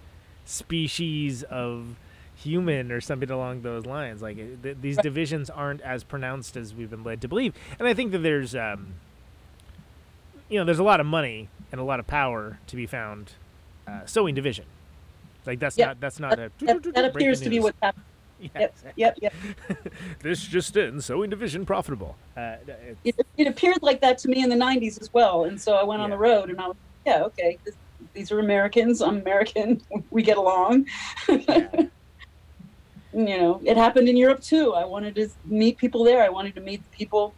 species of human or something along those lines. Like th- these divisions aren't as pronounced as we've been led to believe. And I think that there's um, you know, there's a lot of money and a lot of power to be found uh, sowing division. Like that's Yeah, not that's not a That, that appears to be what's happening. Yeah, Yep, yep, yep. this just in sowing division profitable. Uh, It, it appeared like that to me in the '90s as well, and so I went on the road, and I was, yeah, okay, this, these are Americans. I'm American. We get along. yeah. you know, it happened in Europe too. I wanted to meet people there. I wanted to meet people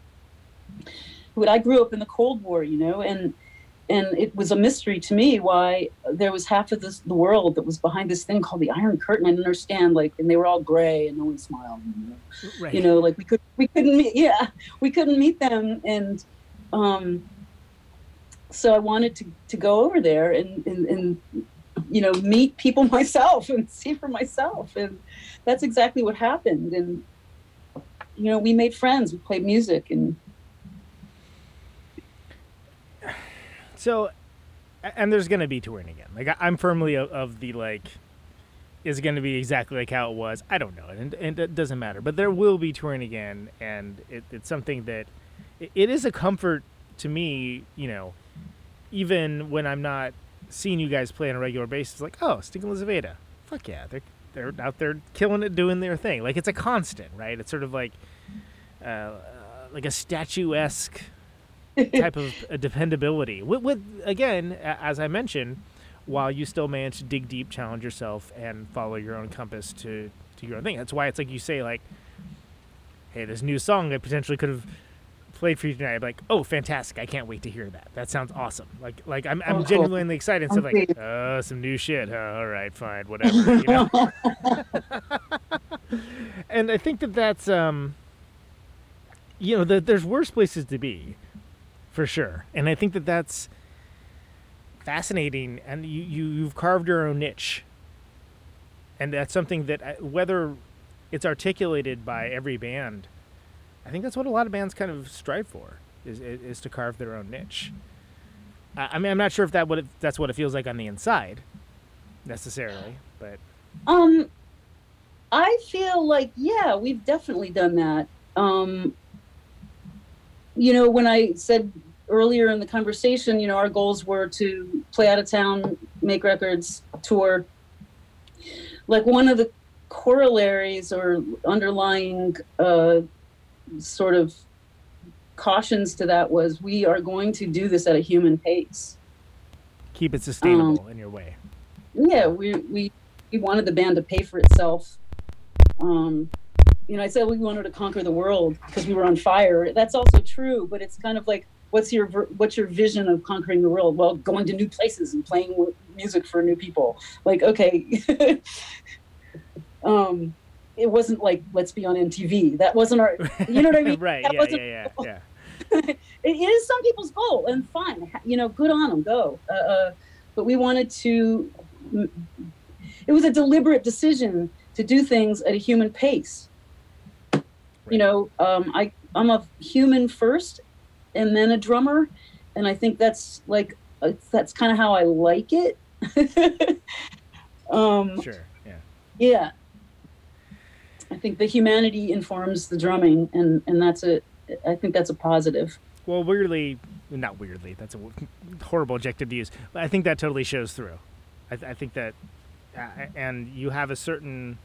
who I grew up in the Cold War, you know, and and it was a mystery to me why there was half of this the world that was behind this thing called the Iron Curtain. I didn't understand, like, and they were all gray and no one smiled. You know? right. you know like we could we couldn't meet yeah we couldn't meet them and um so i wanted to to go over there and and, and you know meet people myself and see for myself and that's exactly what happened and you know we made friends we played music and So, and there's gonna be touring again. Like I'm firmly of, the like, is it gonna be exactly like how it was? I don't know, and, and it doesn't matter. But there will be touring again, and it, it's something that it, it is a comfort to me. You know, even when I'm not seeing you guys play on a regular basis, like oh, Stinking Lizaveta, fuck yeah, they're they're out there killing it, doing their thing. Like it's a constant, right? It's sort of like uh, uh, like a statuesque type of uh, dependability. With, with again, as I mentioned, while you still manage to dig deep, challenge yourself, and follow your own compass to to your own thing. That's why it's like you say, like, hey, this new song I potentially could have played for you tonight. I'm like, oh, fantastic! I can't wait to hear that. That sounds awesome. Like, like I'm, I'm oh, genuinely excited. So like, uh, some new shit. Huh? All right, fine, whatever. You know? and I think that that's um, you know, the, there's worse places to be, for sure. And I think that that's fascinating. And you, you you've carved your own niche. And that's something that uh, whether it's articulated by every band I think that's what a lot of bands kind of strive for is is to carve their own niche. I mean, I'm not sure if that what it, that's what it feels like on the inside, necessarily, but um, I feel like yeah, we've definitely done that. Um, you know, when I said earlier in the conversation, you know, our goals were to play out of town, make records, tour. Like one of the corollaries or underlying uh, sort of cautions to that was we are going to do this at a human pace. Keep it sustainable um, in your way. Yeah, we, we we wanted the band to pay for itself. Um, you know, I said we wanted to conquer the world because we were on fire. That's also true, but it's kind of like, what's your what's your vision of conquering the world? Well, going to new places and playing music for new people. Like, okay, um, it wasn't like let's be on MTV. That wasn't our, you know what I mean? right. That yeah, yeah, yeah, yeah. it is some people's goal, and fine. You know, good on them. Go. Uh, uh, but we wanted to. It was a deliberate decision to do things at a human pace. Right. You know, um, I I'm a human first, and then a drummer, and I think that's like uh, that's kind of how I like it. um, sure. Yeah. Yeah I think the humanity informs the drumming, and and that's a I think that's a positive. Well, weirdly, not weirdly, that's a horrible adjective to use, but I think that totally shows through. I, th- I think that, uh, and you have a certain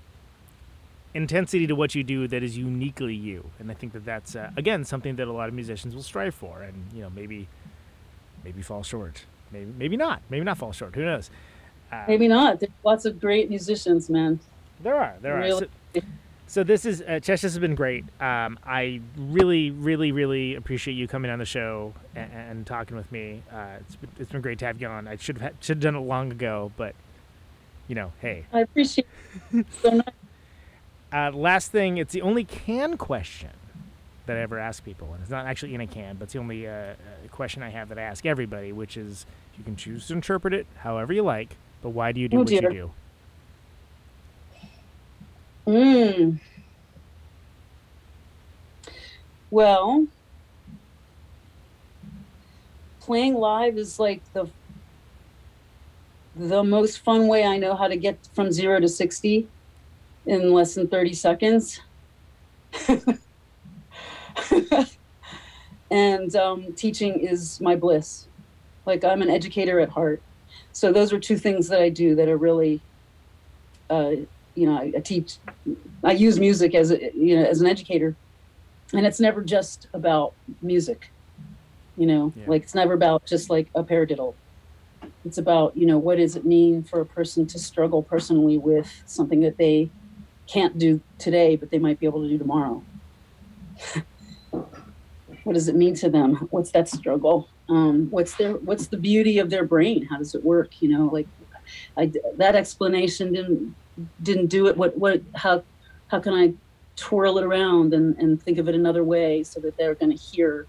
intensity to what you do that is uniquely you, and I think that that's uh, again something that a lot of musicians will strive for, and you know maybe, maybe fall short, maybe maybe not, maybe not fall short. Who knows? Uh, maybe not. There's lots of great musicians, man. There are. There really. are. So, so this is uh, Chesh. This has been great. Um, I really, really, really appreciate you coming on the show and, and talking with me. Uh, it's, been, it's been great to have you on. I should have should have done it long ago, but you know, hey. I appreciate it so much. Uh, last thing, it's the only can question that I ever ask people, and it's not actually in a can, but it's the only uh, uh question I have that I ask everybody, which is you can choose to interpret it however you like, but why do you do oh, what dear. you do? Mm. Well, playing live is like the the most fun way I know how to get from zero to sixty in less than thirty seconds. and um, teaching is my bliss. Like I'm an educator at heart, so those are two things that I do that are really uh, you know, I, I teach, I use music as a, you know, as an educator, and it's never just about music. You know, yeah. like it's never about just like a paradiddle. It's about you know what does it mean for a person to struggle personally with something that they can't do today, but they might be able to do tomorrow. what does it mean to them? What's that struggle? Um, what's their what's the beauty of their brain? How does it work? You know, like I, that explanation didn't didn't do it. What what how how can i twirl it around and, and think of it another way so that they're going to hear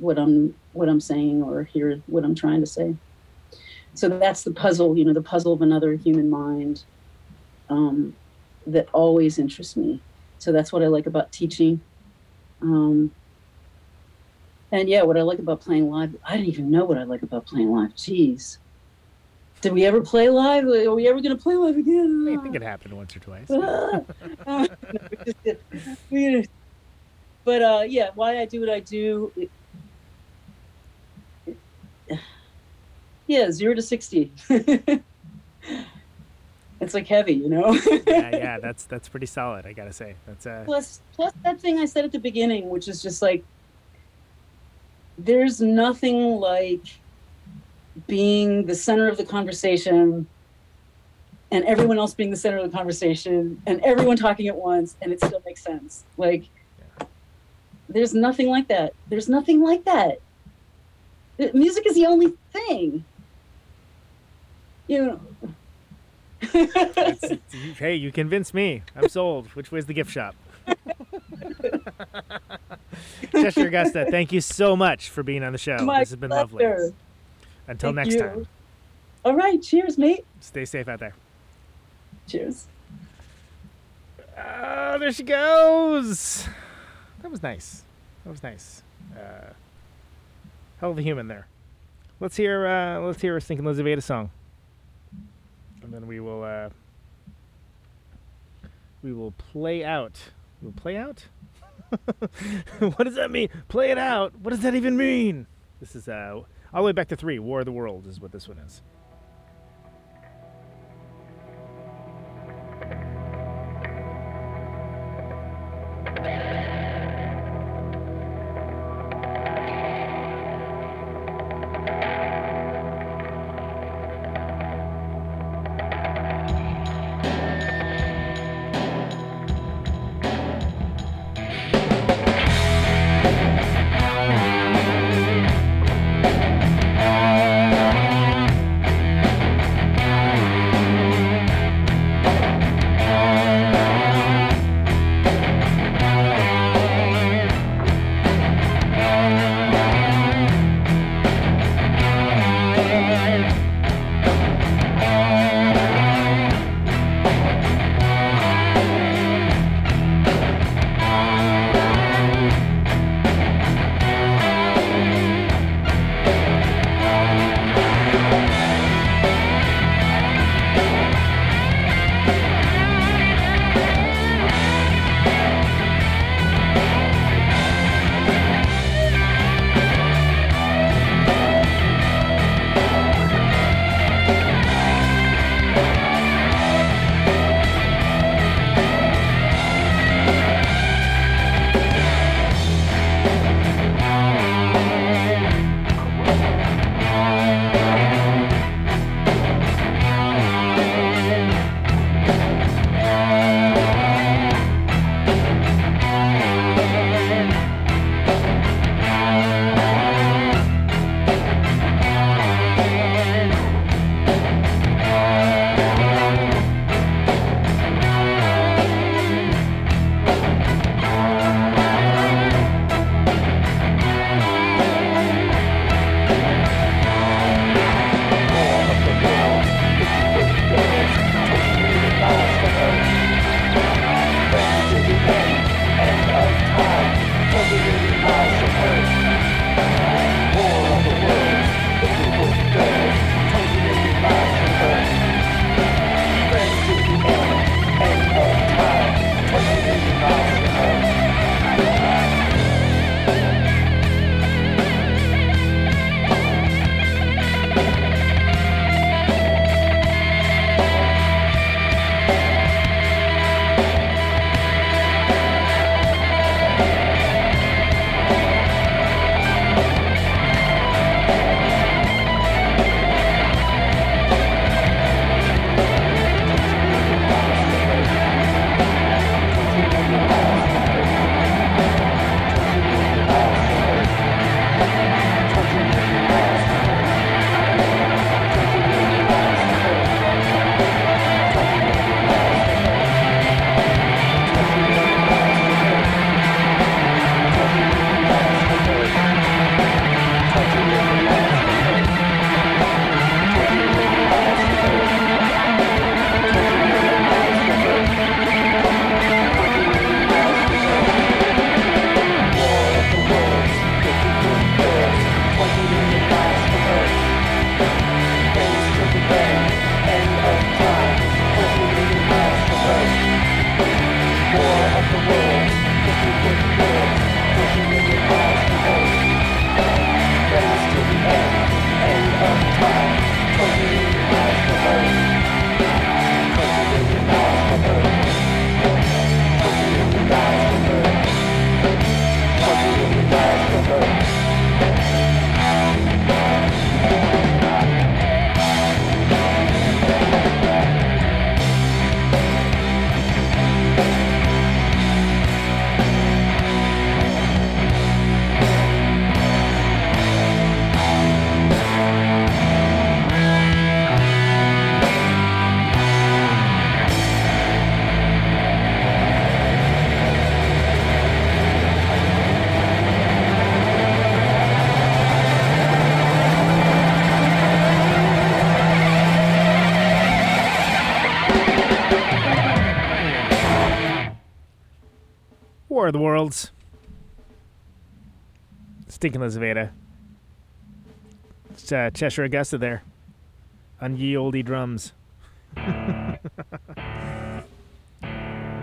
what i'm what i'm saying or hear what i'm trying to say? So that's the puzzle you know the puzzle of another human mind um, that always interests me. So that's what i like about teaching. Um, and yeah what i like about playing live i don't even know what i like about playing live. Jeez did we ever play live? Are we ever going to play live again? I think it happened once or twice. but uh, yeah, why I do what I do. Yeah, zero to sixty. it's like heavy, you know. yeah, yeah, that's that's pretty solid. I gotta say, that's uh. plus plus that thing I said at the beginning, which is just like there's nothing like being the center of the conversation and everyone else being the center of the conversation and everyone talking at once and it still makes sense. Like there's nothing like that. There's nothing like that. Music is the only thing. You know. It's- it's- you- hey, you convinced me. I'm sold. Which way's the gift shop? Cheshire Agusta, thank you so much for being on the show. My this has been lovely. Until Thank next you. time, All right, cheers, mate. stay safe out there. Cheers. Oh, there she goes. That was nice. That was nice. Uh, hell of a human there. Let's hear. Uh, let's hear a Stinking Lizaveta song, and then we will. Uh, we will play out. We'll play out. what does that mean? Play it out. What does that even mean? This is uh, all the way back to three. War of the Worlds is what this one is. The Worlds. Stinking Lizaveta. It's uh, Cheshire Agusta there. On ye olde drums. that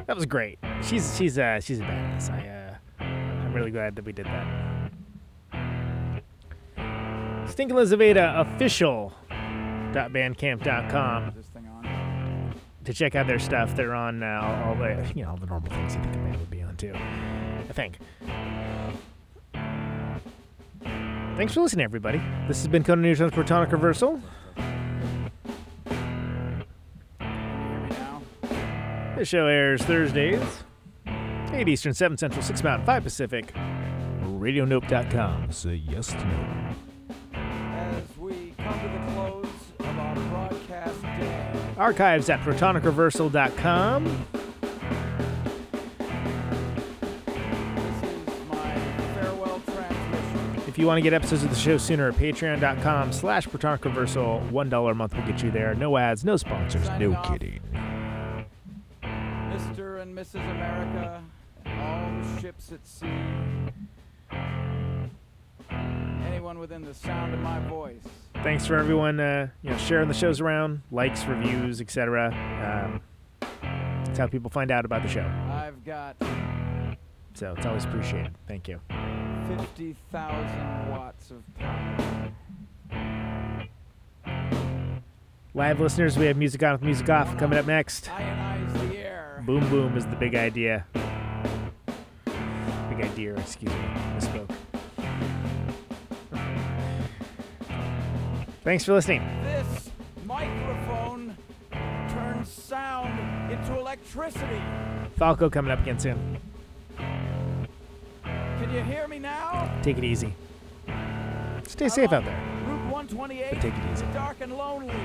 was great. She's she's uh she's a badass. I uh I'm really glad that we did that. Stinking Lizaveta official to check out their stuff. They're on uh, all, the you know all the normal things you think a band would be on too. I think. Thanks for listening, everybody. This has been Conan Neutron's Protonic Reversal. This show airs Thursdays, 8 Eastern, 7 Central, 6 Mountain, 5 Pacific. RadioNope.com. Say yes to no. Archives at protonicreversal.com. this is my farewell transmission. If you want to get episodes of the show sooner, at patreon.com slash Protonic Reversal. $1 a month will get you there. No ads, no sponsors, Signing no off. kidding. Mr. and Mrs. America, all the ships at sea, anyone within the sound of my voice. Thanks for everyone, uh, you know, sharing the shows around, likes, reviews, etc. Um, that's how people find out about the show. I've got So it's always appreciated. Thank you. 50,000 watts of power. Live listeners, we have Music On with Music Off coming up next. Ionize the air. Boom Boom is the big idea. Big idea, excuse me. Thanks for listening. This microphone turns sound into electricity. Falco coming up again soon. Can you hear me now? Take it easy. Stay safe out there. Route 128. But take it easy. Dark and lonely.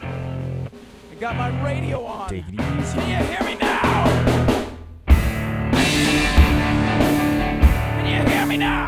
I got my radio on. Take it easy. Can you hear me now? Can you hear me now?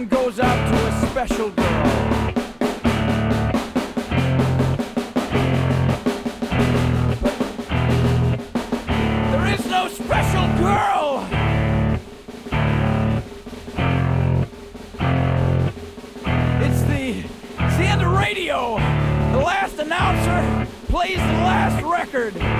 One goes out to a special girl. But there is no special girl. It's the it's the end of radio. The last announcer plays the last record.